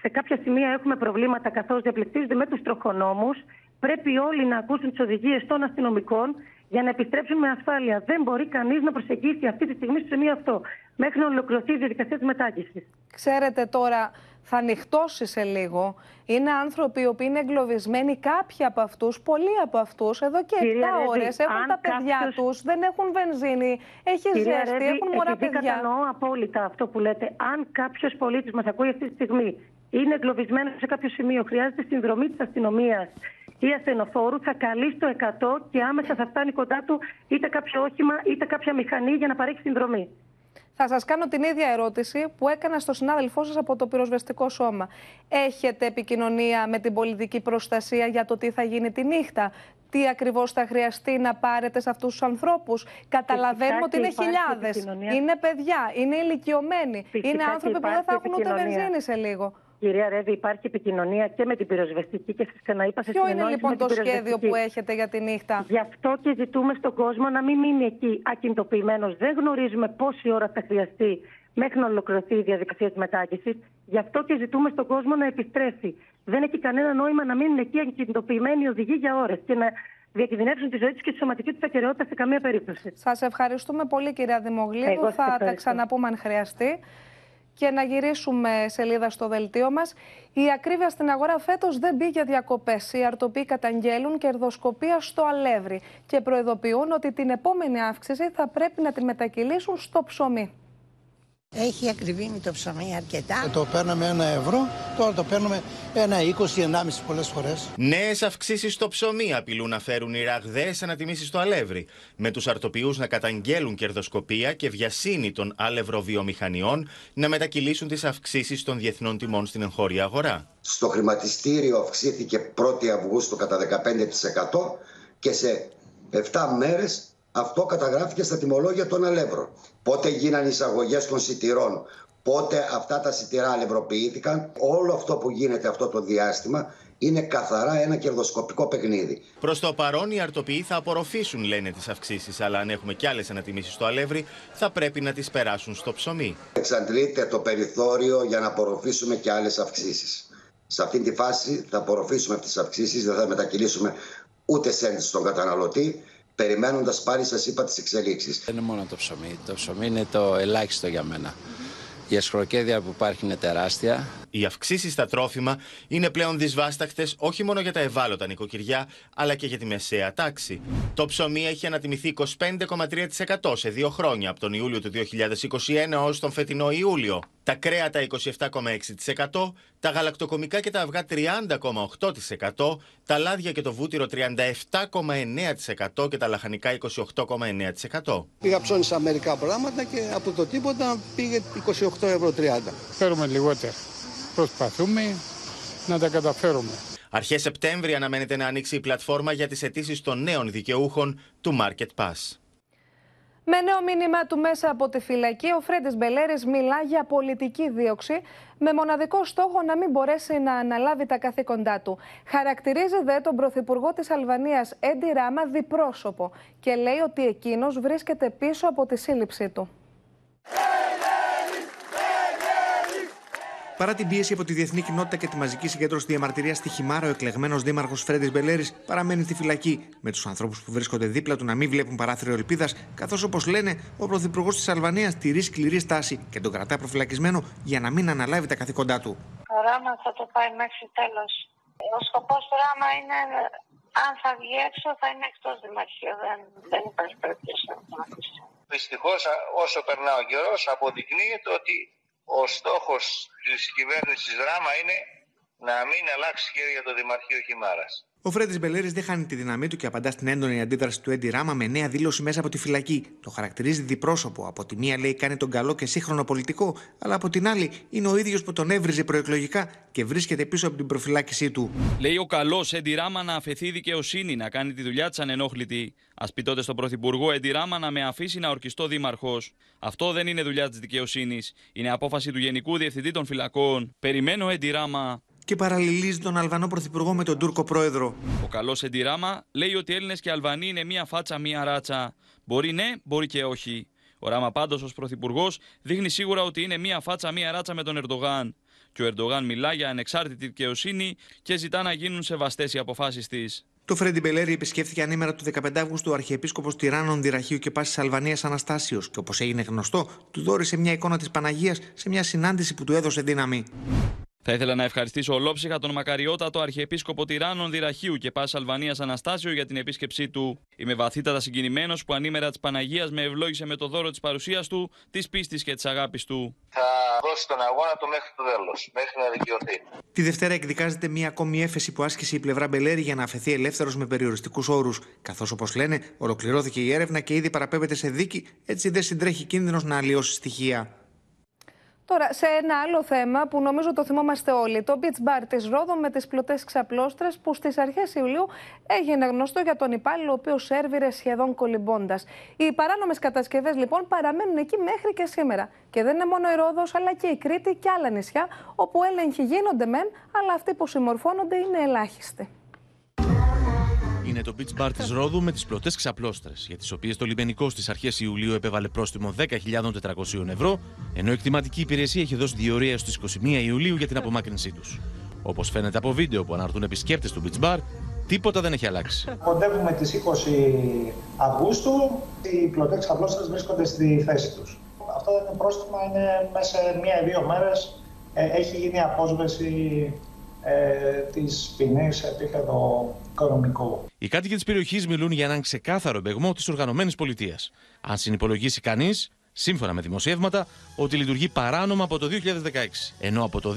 Σε κάποια σημεία έχουμε προβλήματα καθώς διαπληκτίζονται με τους τροχονόμους. Πρέπει όλοι να ακούσουν τις οδηγίες των αστυνομικών για να επιστρέψουν με ασφάλεια. Δεν μπορεί κανείς να προσεγγίσει αυτή τη στιγμή στο σημείο αυτό, μέχρι να ολοκληρωθεί η διαδικασία της μετάγγισης. Ξέρετε τώρα, θα ανοιχτώσει σε λίγο. Είναι άνθρωποι οι οποίοι είναι εγκλωβισμένοι. Κάποιοι από αυτούς, πολλοί από αυτούς, εδώ και 7 ώρες έχουν τα παιδιά κάποιος... τους, δεν έχουν βενζίνη, έχει Κυρία ζέστη, Ρέβη, έχουν μωρά παιδιά. Κατανοώ απόλυτα αυτό που λέτε. Αν κάποιος πολίτης μας ακούει αυτή τη στιγμή, είναι εγκλωβισμένος σε κάποιο σημείο, χρειάζεται συνδρομή της αστυνομίας ή ασθενοφόρου θα καλεί στο 100 και άμεσα θα φτάνει κοντά του είτε κάποιο όχημα είτε κάποια μηχανή για να παρέχει συνδρομή. Θα σας κάνω την ίδια ερώτηση που έκανα στο συνάδελφό σας από το πυροσβεστικό σώμα. Έχετε επικοινωνία με την πολιτική προστασία για το τι θα γίνει τη νύχτα, τι ακριβώς θα χρειαστεί να πάρετε σε αυτούς τους ανθρώπους; Καταλαβαίνουμε ότι είναι χιλιάδες, είναι παιδιά, είναι ηλικιωμένοι, είναι άνθρωποι που δεν θα έχουν ούτε βενζίνη σε λίγο. Κυρία Ρεύη, υπάρχει επικοινωνία και με την πυροσβεστική και σας ξαναείπα σε Ποιο είναι λοιπόν το σχέδιο που έχετε για τη νύχτα; Γι' αυτό και ζητούμε στον κόσμο να μην μείνει εκεί ακινητοποιημένο. Δεν γνωρίζουμε πόση ώρα θα χρειαστεί μέχρι να ολοκληρωθεί η διαδικασία της μετάκηση. Γι' αυτό και ζητούμε στον κόσμο να επιστρέφει. Δεν έχει κανένα νόημα να μείνουν εκεί εγκυντοποιημένοι οι οδηγοί για ώρες και να διακινδυνεύσουν τη ζωή τους και τη σωματική τους ακαιρεότητα σε καμία περίπτωση. Σας ευχαριστούμε πολύ, κυρία Δημογλίδου. Θα τα ξαναπούμε αν χρειαστεί. Και να γυρίσουμε σελίδα στο δελτίο μας. Η ακρίβεια στην αγορά φέτος δεν πήγε διακοπές. Οι αρτοποί καταγγέλουν κερδοσκοπία στο αλεύρι και προειδοποιούν ότι την επόμενη αύξηση θα πρέπει να την μετακυλήσουν στο ψωμί. Έχει ακριβήνει το ψωμί αρκετά. Ε, το παίρναμε ένα ευρώ, τώρα το παίρνουμε ένα 20, 1,5 πολλές φορές. Νέες αυξήσεις στο ψωμί απειλούν να φέρουν οι ραγδαίες ανατιμήσεις στο αλεύρι. Με τους αρτοποιούς να καταγγέλουν κερδοσκοπία και βιασύνη των αλευροβιομηχανιών να μετακυλήσουν τις αυξήσεις των διεθνών τιμών στην εγχώρια αγορά. Στο χρηματιστήριο αυξήθηκε 1η Αυγούστου κατά 15% και σε 7 μέρες αυτό καταγράφηκε στα τιμολόγια των αλεύρων. Πότε γίνανε εισαγωγές των σιτηρών, πότε αυτά τα σιτηρά αλευροποιήθηκαν. Όλο αυτό που γίνεται αυτό το διάστημα είναι καθαρά ένα κερδοσκοπικό παιχνίδι. Προς το παρόν, οι αρτοποιοί θα απορροφήσουν, λένε, τις αυξήσεις. Αλλά αν έχουμε κι άλλες ανατιμήσεις στο αλεύρι, θα πρέπει να τις περάσουν στο ψωμί. Εξαντλείται το περιθώριο για να απορροφήσουμε κι άλλες αυξήσεις. Σε αυτή τη φάση θα απορροφήσουμε αυτές τις αυξήσεις, δεν θα μετακυλήσουμε ούτε σέντ στον καταναλωτή περιμένοντας πάλι, σας είπα, τις εξελίξεις. Δεν είναι μόνο το ψωμί. Το ψωμί είναι το ελάχιστο για μένα. Η ασχροκέδια που υπάρχει είναι τεράστια. Οι αυξήσεις στα τρόφιμα είναι πλέον δυσβάσταχτε όχι μόνο για τα ευάλωτα νοικοκυριά, αλλά και για τη μεσαία τάξη. Το ψωμί έχει ανατιμηθεί 25,3% σε δύο χρόνια, από τον Ιούλιο του 2021 ω τον φετινό Ιούλιο. Τα κρέατα 27,6%, τα γαλακτοκομικά και τα αυγά 30,8%, τα λάδια και το βούτυρο 37,9% και τα λαχανικά 28,9%. Πήγα ψώνισα μερικά πράγματα και από το τίποτα πήγε 28 ευρώ 30. Φέρουμε λιγότερα. Προσπαθούμε να τα καταφέρουμε. Αρχές Σεπτέμβρη αναμένεται να ανοίξει η πλατφόρμα για τις αιτήσεις των νέων δικαιούχων του Market Pass. Με νέο μήνυμα του μέσα από τη φυλακή, ο Φρέντες Μπελέρης μιλά για πολιτική δίωξη, με μοναδικό στόχο να μην μπορέσει να αναλάβει τα καθήκοντά του. Χαρακτηρίζει δε τον Πρωθυπουργό της Αλβανίας, Έντι Ράμα, διπρόσωπο και λέει ότι εκείνος βρίσκεται πίσω από τη σύλληψή του. Παρά την πίεση από τη διεθνή κοινότητα και τη μαζική συγκέντρωση διαμαρτυρία στη Χιμάρα, ο εκλεγμένος δήμαρχος Φρέντις Μπελέρης παραμένει στη φυλακή, με τους ανθρώπους που βρίσκονται δίπλα του να μην βλέπουν παράθυρο ελπίδας, καθώς όπως λένε, ο πρωθυπουργός της Αλβανίας τηρεί σκληρή στάση και τον κρατά προφυλακισμένο για να μην αναλάβει τα καθήκοντά του. Ο Ράμα θα το πάει μέχρι τέλος. Ο σκοπός του Ράμα είναι, αν θα βγει έξω, θα είναι εκτός δημαρχείου. Δεν, δεν υπάρχει περίπτωση να το αφήσει. Δυστυχώς, όσο περνά ο καιρός, αποδεικνύεται ότι ο στόχος της κυβέρνησης Δράμα είναι να μην αλλάξει χέρια το Δημαρχείο Χιμάρας. Ο Φρέντι Μπελέρης δεν χάνει τη δύναμή του και απαντά στην έντονη αντίδραση του Έντι Ράμα με νέα δήλωση μέσα από τη φυλακή. Το χαρακτηρίζει διπρόσωπο. Από τη μία λέει κάνει τον καλό και σύγχρονο πολιτικό, αλλά από την άλλη είναι ο ίδιος που τον έβριζε προεκλογικά και βρίσκεται πίσω από την προφυλάκησή του. Λέει ο καλός Έντι Ράμα να αφαιθεί δικαιοσύνη, να κάνει τη δουλειά της ανενόχλητη. Α πει τότε στον Πρωθυπουργό Έντι Ράμα να με αφήσει να ορκιστώ δήμαρχος. Αυτό δεν είναι δουλειά της δικαιοσύνης. Είναι απόφαση του Γενικού Διευθυντή των Φυλακών. Περιμένω Έντι Ράμα και παραλληλίζει τον Αλβανό Πρωθυπουργό με τον Τούρκο Πρόεδρο. Ο καλός Εντιράμα λέει ότι Έλληνες και Αλβανοί είναι μία φάτσα, μία ράτσα. Μπορεί ναι, μπορεί και όχι. Ο Ράμα πάντως ως Πρωθυπουργός δείχνει σίγουρα ότι είναι μία φάτσα, μία ράτσα με τον Ερντογάν. Και ο Ερντογάν μιλά για ανεξάρτητη δικαιοσύνη και ζητά να γίνουν σεβαστές οι αποφάσεις της. Το Φρέντι Μπελέρη επισκέφθηκε ανήμερα του 15 Αύγουστου ο Αρχιεπίσκοπος Τυράννων Δυραχείου και Πάσης Αλβανίας Αναστάσιος και όπως έγινε γνωστό, του δόρισε μια εικόνα της Παναγίας σε μια συνάντηση που του έδωσε δύναμη. Θα ήθελα να ευχαριστήσω ολόψυχα τον μακαριότατο Αρχιεπίσκοπο Τυράννων Δυραχείου και Πάση Αλβανίας Αναστάσιο για την επίσκεψή του. Είμαι βαθύτατα συγκινημένος που ανήμερα της Παναγίας με ευλόγησε με το δώρο της παρουσίας του, της πίστης και της αγάπης του. Θα δώσει τον αγώνα του μέχρι το τέλος, μέχρι να δικαιωθεί. Τη Δευτέρα εκδικάζεται μία ακόμη έφεση που άσκησε η πλευρά Μπελέρη για να αφαιθεί ελεύθερος με περιοριστικούς όρους. Καθώς, όπως λένε, ολοκληρώθηκε η έρευνα και ήδη παραπέμπεται σε δίκη, έτσι δεν συντρέχει κίνδυνος να αλλοιώσει στοιχεία. Τώρα, σε ένα άλλο θέμα που νομίζω το θυμόμαστε όλοι, το beach bar της Ρόδο με τις πλωτές ξαπλώστρες που στις αρχές Ιουλίου έγινε γνωστό για τον υπάλληλο ο οποίος σερβιρε σχεδόν κολυμπώντας. Οι παράνομες κατασκευές λοιπόν παραμένουν εκεί μέχρι και σήμερα. Και δεν είναι μόνο η Ρόδος, αλλά και η Κρήτη και άλλα νησιά, όπου έλεγχοι γίνονται μεν, αλλά αυτοί που συμμορφώνονται είναι ελάχιστοι. Είναι το beach bar της Ρόδου με τις πλωτές ξαπλώστρες, για τις οποίες το λιμενικό στις αρχές Ιουλίου επέβαλε πρόστιμο 10.400 ευρώ, ενώ η εκτιματική υπηρεσία έχει δώσει διορία στις 21 Ιουλίου για την απομάκρυνσή τους. Όπως φαίνεται από βίντεο που αναρτούν επισκέπτες του beach bar, τίποτα δεν έχει αλλάξει. Κοντεύουμε τις 20 Αυγούστου, οι πλωτές ξαπλώστρες βρίσκονται στη θέση τους. Αυτό το πρόστιμα είναι μέσα σε μία-δύο μέρες ε, έχει γίνει απόσβεση ε, της ποινής σε επίπεδο οικονομικό. Οι κάτοικοι της περιοχής μιλούν για έναν ξεκάθαρο εμπεγμό της οργανωμένης πολιτείας. Αν συνυπολογίσει κανείς, σύμφωνα με δημοσιεύματα, ότι λειτουργεί παράνομα από το 2016, ενώ από το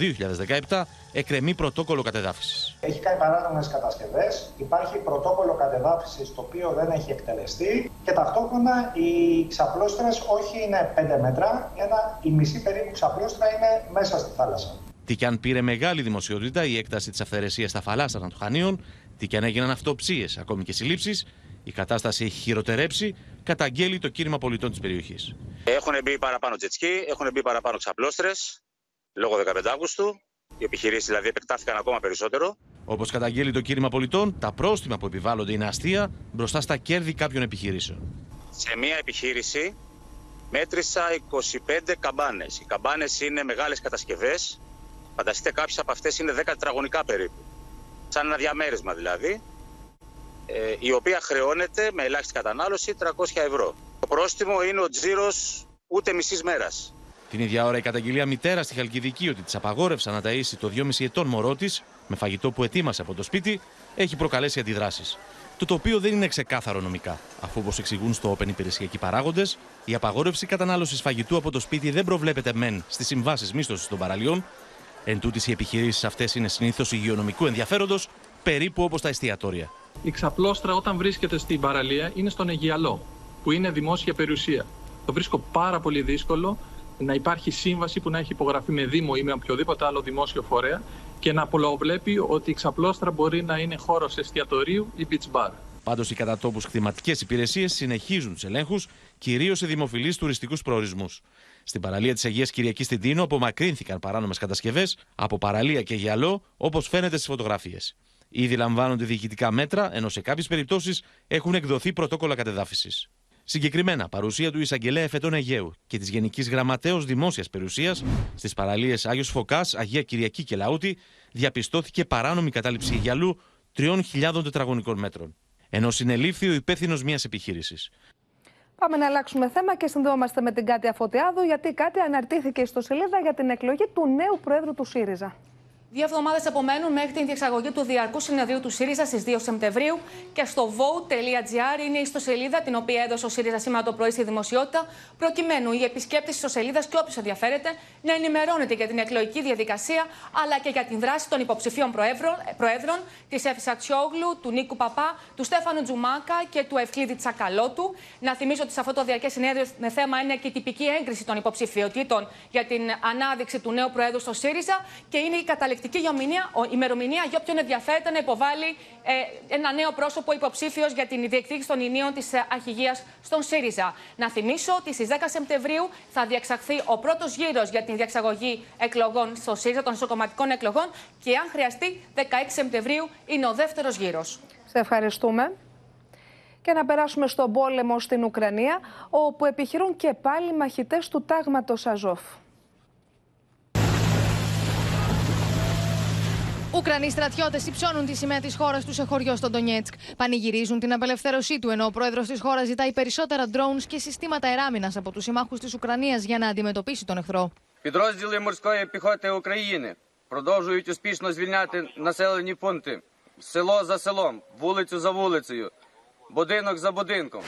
2017 εκρεμεί πρωτόκολλο κατεδάφισης. Έχει κάνει παράνομες κατασκευές, υπάρχει πρωτόκολλο κατεδάφισης το οποίο δεν έχει εκτελεστεί και ταυτόχρονα οι ξαπλώστρες όχι είναι 5 μέτρα, ένα, η μισή περίπου ξαπλώστρα είναι μέσα στη θάλασσα. Τι και αν πήρε μεγάλη δημοσιότητα η έκταση της αυθαιρεσίας στα φαλάστρα των Χανίων, τι και αν έγιναν αυτοψίες, ακόμη και συλλήψεις, η κατάσταση έχει χειροτερέψει, καταγγέλει το κίνημα πολιτών της περιοχής. Έχουν μπει παραπάνω τζετσκι, έχουν μπει παραπάνω ξαπλώστρες λόγω 15 Αύγουστου. Οι επιχειρήσεις δηλαδή επεκτάθηκαν ακόμα περισσότερο. Όπως καταγγέλει το κίνημα πολιτών, τα πρόστιμα που επιβάλλονται είναι αστεία μπροστά στα κέρδη κάποιων επιχειρήσεων. Σε μία επιχείρηση μέτρησα 25 καμπάνες. Οι καμπάνες είναι μεγάλες κατασκευές. Φανταστείτε κάποιες από αυτές είναι 10 τετραγωνικά περίπου. Σαν ένα διαμέρισμα δηλαδή. Ε, η οποία χρεώνεται με ελάχιστη κατανάλωση 300 ευρώ. Το πρόστιμο είναι ο τζίρος ούτε μισής μέρας. Την ίδια ώρα η καταγγελία μητέρας στη Χαλκιδική ότι της απαγόρευσαν να ταΐσει το 2,5 ετών μωρό της με φαγητό που ετοίμασε από το σπίτι έχει προκαλέσει αντιδράσεις. Το τοπίο δεν είναι ξεκάθαρο νομικά, αφού όπως εξηγούν στο Open υπηρεσιακοί παράγοντες, η απαγόρευση κατανάλωσης φαγητού από το σπίτι δεν προβλέπεται μεν στις συμβάσεις μίσθωσης των παραλίων. Εν τούτης, οι επιχειρήσεις αυτές είναι συνήθως υγειονομικού ενδιαφέροντος, περίπου όπως τα εστιατόρια. Η ξαπλώστρα όταν βρίσκεται στην παραλία είναι στον Αιγιαλό, που είναι δημόσια περιουσία. Το βρίσκω πάρα πολύ δύσκολο να υπάρχει σύμβαση που να έχει υπογραφεί με Δήμο ή με οποιοδήποτε άλλο δημόσιο φορέα και να απολαβλέπει ότι η ξαπλώστρα μπορεί να είναι χώρος εστιατορίου ή beach bar. Πάντως, οι κατατόπους κτηματικές υπηρεσίες συνεχίζουν τους ελέγχους, κυρίως σε δημοφιλείς τουριστικούς προορισμούς. Στην παραλία της Αγίας Κυριακής στην Τίνο απομακρύνθηκαν παράνομες κατασκευές από παραλία και γυαλό, όπως φαίνεται στις φωτογραφίες. Ήδη λαμβάνονται διοικητικά μέτρα, ενώ σε κάποιες περιπτώσεις έχουν εκδοθεί πρωτόκολλα κατεδάφισης. Συγκεκριμένα, παρουσία του Ισαγγελέα Εφετών Αιγαίου και της Γενικής Γραμματέως Δημόσιας Περιουσίας στις παραλίες Άγιος Φωκάς, Αγία Κυριακή και Λαούτη διαπιστώθηκε παράνομη κατάληψη γυαλού 3.000 τετραγωνικών μέτρων. Ενώ συνελήφθη ο υπεύθυνος μιας επιχείρησης. Πάμε να αλλάξουμε θέμα και συνδεόμαστε με την Κάτια Φωτιάδου, γιατί η Κάτια αναρτήθηκε στο σελίδα για την εκλογή του νέου Προέδρου του ΣΥΡΙΖΑ. Δύο εβδομάδες απομένουν μέχρι την διεξαγωγή του Διαρκού Συνεδρίου του ΣΥΡΙΖΑ στις 2 Σεπτεμβρίου και στο vote.gr είναι η ιστοσελίδα την οποία έδωσε ο ΣΥΡΙΖΑ σήμερα το πρωί στη δημοσιότητα, προκειμένου οι επισκέπτε της ιστοσελίδας και όποιος ενδιαφέρεται να ενημερώνεται για την εκλογική διαδικασία αλλά και για την δράση των υποψηφίων προέδρων, προέδρων της Εφης Ατσιόγλου, του Νίκου Παπά, του Στέφανου Τζουμάκα και του Ευκλήδη Τσακαλώτου. Να θυμίσω ότι σε αυτό το διαρκές συνέδριο με θέμα είναι και η τυπική έγκριση των υποψηφιωτήτων για την ανάδειξη του νέου Προέδρου στο ΣΥΡΙΖΑ και είναι η καταληκτική καταληκτική ημερομηνία για όποιον ενδιαφέρεται να υποβάλει ε, ένα νέο πρόσωπο υποψήφιος για την διεκδίκηση των ενίων της ε, αρχηγίας στον ΣΥΡΙΖΑ. Να θυμίσω ότι στις 10 Σεπτεμβρίου θα διεξαχθεί ο πρώτος γύρος για την διαξαγωγή εκλογών στο ΣΥΡΙΖΑ, των ισοκομματικών εκλογών και αν χρειαστεί 16 Σεπτεμβρίου είναι ο δεύτερος γύρος. Σε ευχαριστούμε. Και να περάσουμε στον πόλεμο στην Ουκρανία, όπου επιχειρούν και πάλι μαχητές του τάγματος Αζόφ. Ουκρανοί στρατιώτε υψώνουν τη σημαία τη χώρα του σε χωριό στο Ντονιέτσκ. Πανηγυρίζουν την απελευθέρωσή του, ενώ ο πρόεδρο τη χώρα ζητάει περισσότερα drones και συστήματα εράμινα από του συμμάχου τη Ουκρανία για να αντιμετωπίσει τον εχθρό. Підрозділи морської піхоти України продовжують успішно звільняти населені пункти село за селом, вулицю за вулицею, будинок за будинком.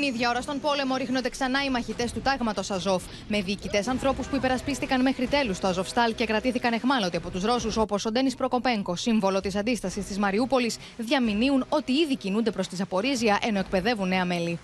Την ίδια ώρα στον πόλεμο ρίχνονται ξανά οι μαχητές του τάγματος Αζόφ, με διοικητές ανθρώπους που υπερασπίστηκαν μέχρι τέλους το Αζοφστάλ και κρατήθηκαν εχμάλωτοι από τους Ρώσους, όπως ο Ντένις Προκοπέγκο, σύμβολο της αντίστασης της Μαριούπολης, διαμηνύουν ότι ήδη κινούνται προς τη Ζαπορίζια ενώ εκπαιδεύουν νέα μέλη.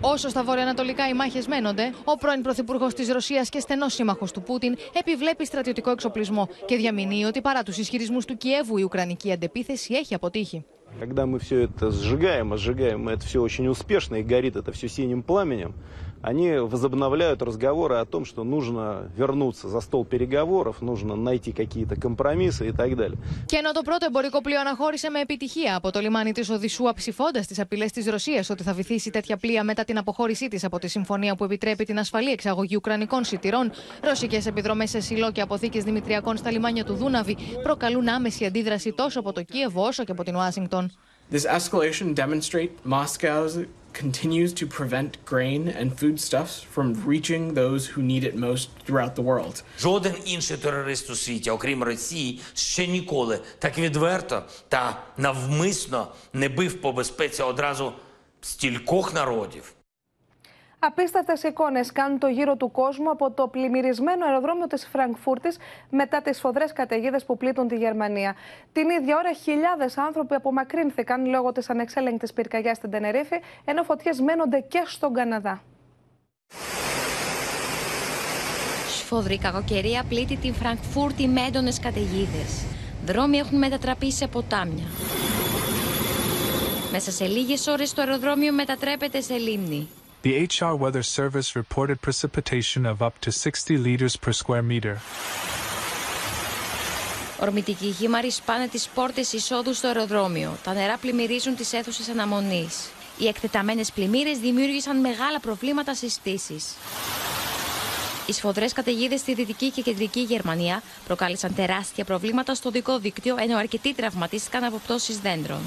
Όσο στα βορειοανατολικά οι μάχε μένονται, ο πρώην Πρωθυπουργό τη Ρωσία και στενό σύμμαχο του Πούτιν επιβλέπει στρατιωτικό εξοπλισμό και διαμηνύει ότι παρά του ισχυρισμού του Κιέβου η Ουκρανική αντεπίθεση έχει αποτύχει. Когда мы все это сжигаем, а сжигаем мы это все очень успешно и горит это все синим пламенем, они возобновляют разговоры о том, что нужно вернуться за стол переговоров, нужно найти какие-то компромиссы и так далее. Και ενώ το πρώτο εμπορικό πλοίο αναχώρησε με επιτυχία από το λιμάνι τη Οδυσσού, αψηφώντα τι απειλέ τη Ρωσία ότι θα βυθίσει τέτοια πλοία μετά την αποχώρησή τη από τη συμφωνία που επιτρέπει την ασφαλή εξαγωγή ουκρανικών σιτηρών, ρωσικέ επιδρομέ σε σιλό και αποθήκε δημητριακών στα λιμάνια του Δούναβη προκαλούν άμεση αντίδραση τόσο από το Κίεβο όσο και από την Ουάσιγκτον. This escalation demonstrates Moscow continues to prevent grain and foodstuffs from reaching those who need it most throughout the world. Жоден інший терорист у світі, окрім Росії, ще ніколи так відверто та навмисно не бив по безпеці одразу стількох народів. Απίστευτες εικόνες κάνουν το γύρο του κόσμου από το πλημμυρισμένο αεροδρόμιο της Φραγκφούρτης μετά τις σφοδρές καταιγίδες που πλήττουν τη Γερμανία. Την ίδια ώρα, χιλιάδες άνθρωποι απομακρύνθηκαν λόγω της ανεξέλεγκτης πυρκαγιάς στην Τενερίφη, ενώ φωτιές μένονται και στον Καναδά. Σφοδρή κακοκαιρία πλήττει την Φραγκφούρτη με έντονες καταιγίδες. Δρόμοι έχουν μετατραπεί σε ποτάμια. Μέσα σε λίγες ώρες το αεροδρόμιο μετατρέπεται σε λίμνη. The HR Weather Service reported precipitation of up to 60 liters per square meter. Ορμητικοί χήμαροι σπάνε τις πόρτες εισόδου στο αεροδρόμιο. Τα νερά πλημμυρίζουν τις αίθουσες αναμονής. Οι εκτεταμένες πλημμύρες δημιούργησαν μεγάλα προβλήματα στις πτήσεις. Οι σφοδρές καταιγίδες στη δυτική και κεντρική Γερμανία προκάλεσαν τεράστια προβλήματα στο δικό δίκτυο, ενώ αρκετοί τραυματίστηκαν από πτώσεις δέντρων.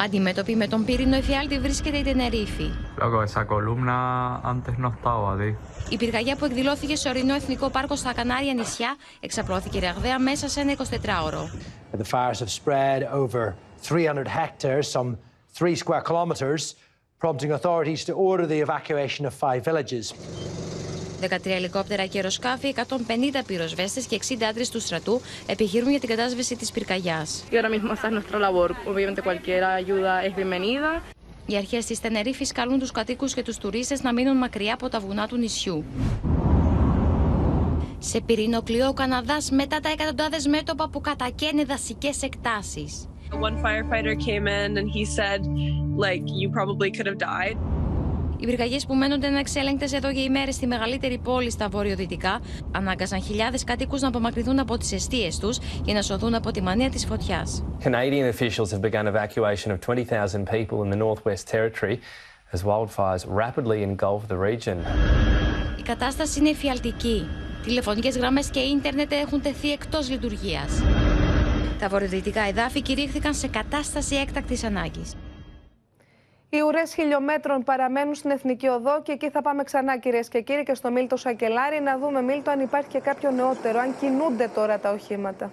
Αντιμέτωπη με τον πύρινο εφιάλτη βρίσκεται η Τενερίφη. Λόγω εσά αν τεχνοστάω. Η πυρκαγιά που εκδηλώθηκε σε ορεινό εθνικό πάρκο στα Κανάρια νησιά εξαπλώθηκε ραγδαία μέσα σε ένα 24ωρο. 300 3. 13 ελικόπτερα και αεροσκάφη, 150 πυροσβέστες και 60 άντρες του στρατού επιχειρούν για την κατάσβεση της πυρκαγιάς. Οι αρχές της Τενερίφης καλούν τους κατοίκους και τους τουρίστες να μείνουν μακριά από τα βουνά του νησιού. Σε πυρηνό κλειό ο Καναδάς μετά τα εκατοντάδες μέτωπα που κατακαίνε δασικές εκτάσεις. One firefighter came in and he said, like, you probably could have died. Οι πυρκαγιές που μένονται ανεξέλεγκτες εδώ για ημέρες στη μεγαλύτερη πόλη στα βορειοδυτικά ανάγκασαν χιλιάδες κατοίκους να απομακρυνθούν από τις αιστείες τους για να σωθούν από τη μανία της φωτιάς. Canadian officials have begun evacuation of 20,000 people in the Northwest Territory as wildfires rapidly engulf the region. Η κατάσταση είναι εφιαλτική. Τηλεφωνικές γραμμές και ίντερνετ έχουν τεθεί εκτός λειτουργίας. Τα βορειοδυτικά εδάφη κηρύχθηκαν σε κατάσταση έκτακτης ανάγκης. Οι ουρές χιλιόμετρων παραμένουν στην Εθνική Οδό και εκεί θα πάμε ξανά, κυρίες και κύριοι, και στο Μίλτο Σακελάρη να δούμε, Μίλτο, αν υπάρχει και κάποιο νεότερο, αν κινούνται τώρα τα οχήματα.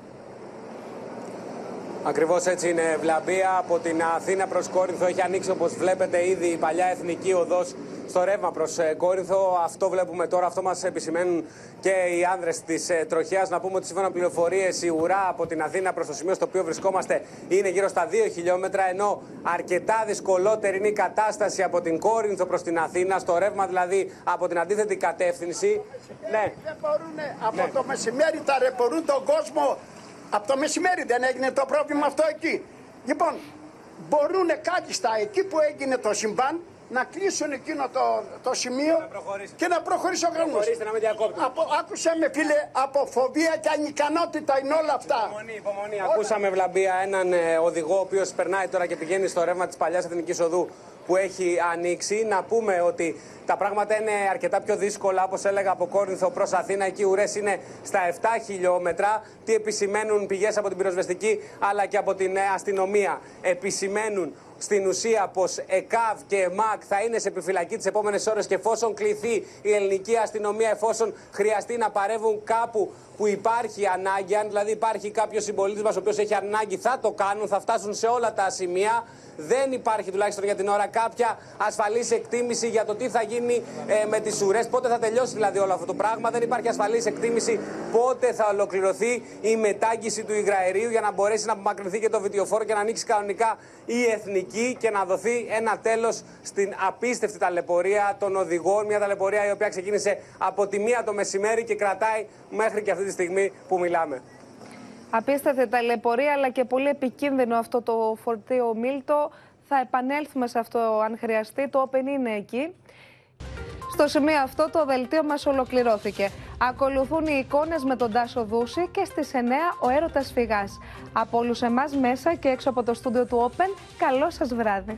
Ακριβώς έτσι είναι, Βλαμπία. Από την Αθήνα προς Κόρινθο έχει ανοίξει όπως βλέπετε ήδη η παλιά εθνική οδός στο ρεύμα προς Κόρινθο. Αυτό βλέπουμε τώρα, αυτό μας επισημαίνουν και οι άνδρες της τροχιάς. Να πούμε ότι σύμφωνα με πληροφορίες η ουρά από την Αθήνα προς το σημείο στο οποίο βρισκόμαστε είναι γύρω στα 2 χιλιόμετρα. Ενώ αρκετά δυσκολότερη είναι η κατάσταση από την Κόρινθο προς την Αθήνα, στο ρεύμα δηλαδή από την αντίθετη κατεύθυνση. Ναι. Δεν μπορούν από το μεσημέρι τα ρεπορούν τον κόσμο από το μεσημέρι δεν έγινε το πρόβλημα αυτό εκεί. Λοιπόν, μπορούν κάλλιστα εκεί που έγινε το συμβάν να κλείσουν εκείνο το, το σημείο και να προχωρήσει ο γραμμός. Από, άκουσα με φίλε, από φοβία και ανικανότητα είναι όλα αυτά. Υπομονή, υπομονή. Ακούσαμε βλαμπία έναν ε, οδηγό ο οποίος περνάει τώρα και πηγαίνει στο ρεύμα της παλιάς εθνικής οδού που έχει ανοίξει. Να πούμε ότι τα πράγματα είναι αρκετά πιο δύσκολα, όπως έλεγα, από Κόρινθο προς Αθήνα. Εκεί οι ουρές είναι στα 7 χιλιόμετρα. Τι επισημαίνουν πηγές από την πυροσβεστική αλλά και από την αστυνομία. Επισημαίνουν στην ουσία πως ΕΚΑΒ και ΕΜΑΚ θα είναι σε επιφυλακή τις επόμενες ώρες και εφόσον κληθεί η ελληνική αστυνομία, εφόσον χρειαστεί να παρεύουν κάπου που υπάρχει ανάγκη, αν δηλαδή υπάρχει κάποιος συμπολίτης μας ο οποίος έχει ανάγκη, θα το κάνουν, θα φτάσουν σε όλα τα σημεία. Δεν υπάρχει τουλάχιστον για την ώρα κάποια ασφαλής εκτίμηση για το τι θα γίνει ε, με τις ουρές, πότε θα τελειώσει δηλαδή όλο αυτό το πράγμα. Δεν υπάρχει ασφαλής εκτίμηση πότε θα ολοκληρωθεί η μετάγγιση του υγραερίου για να μπορέσει να απομακρυνθεί και το βιτιοφόρο και να ανοίξει κανονικά η εθνική και να δοθεί ένα τέλος στην απίστευτη ταλαιπωρία των οδηγών. Μια ταλαιπωρία η οποία ξεκίνησε από τη μία το μεσημέρι και κρατάει μέχρι και αυτή τη στιγμή που μιλάμε. Απίστευτη ταλαιπωρία, αλλά και πολύ επικίνδυνο αυτό το φορτίο Μίλτο. Θα επανέλθουμε σε αυτό αν χρειαστεί. Το Open είναι εκεί. Στο σημείο αυτό το δελτίο μας ολοκληρώθηκε. Ακολουθούν οι εικόνες με τον Τάσο Δούση και στις 9 ο έρωτας φυγάς. Από όλους εμάς μέσα και έξω από το στούντιο του Open, καλό σας βράδυ.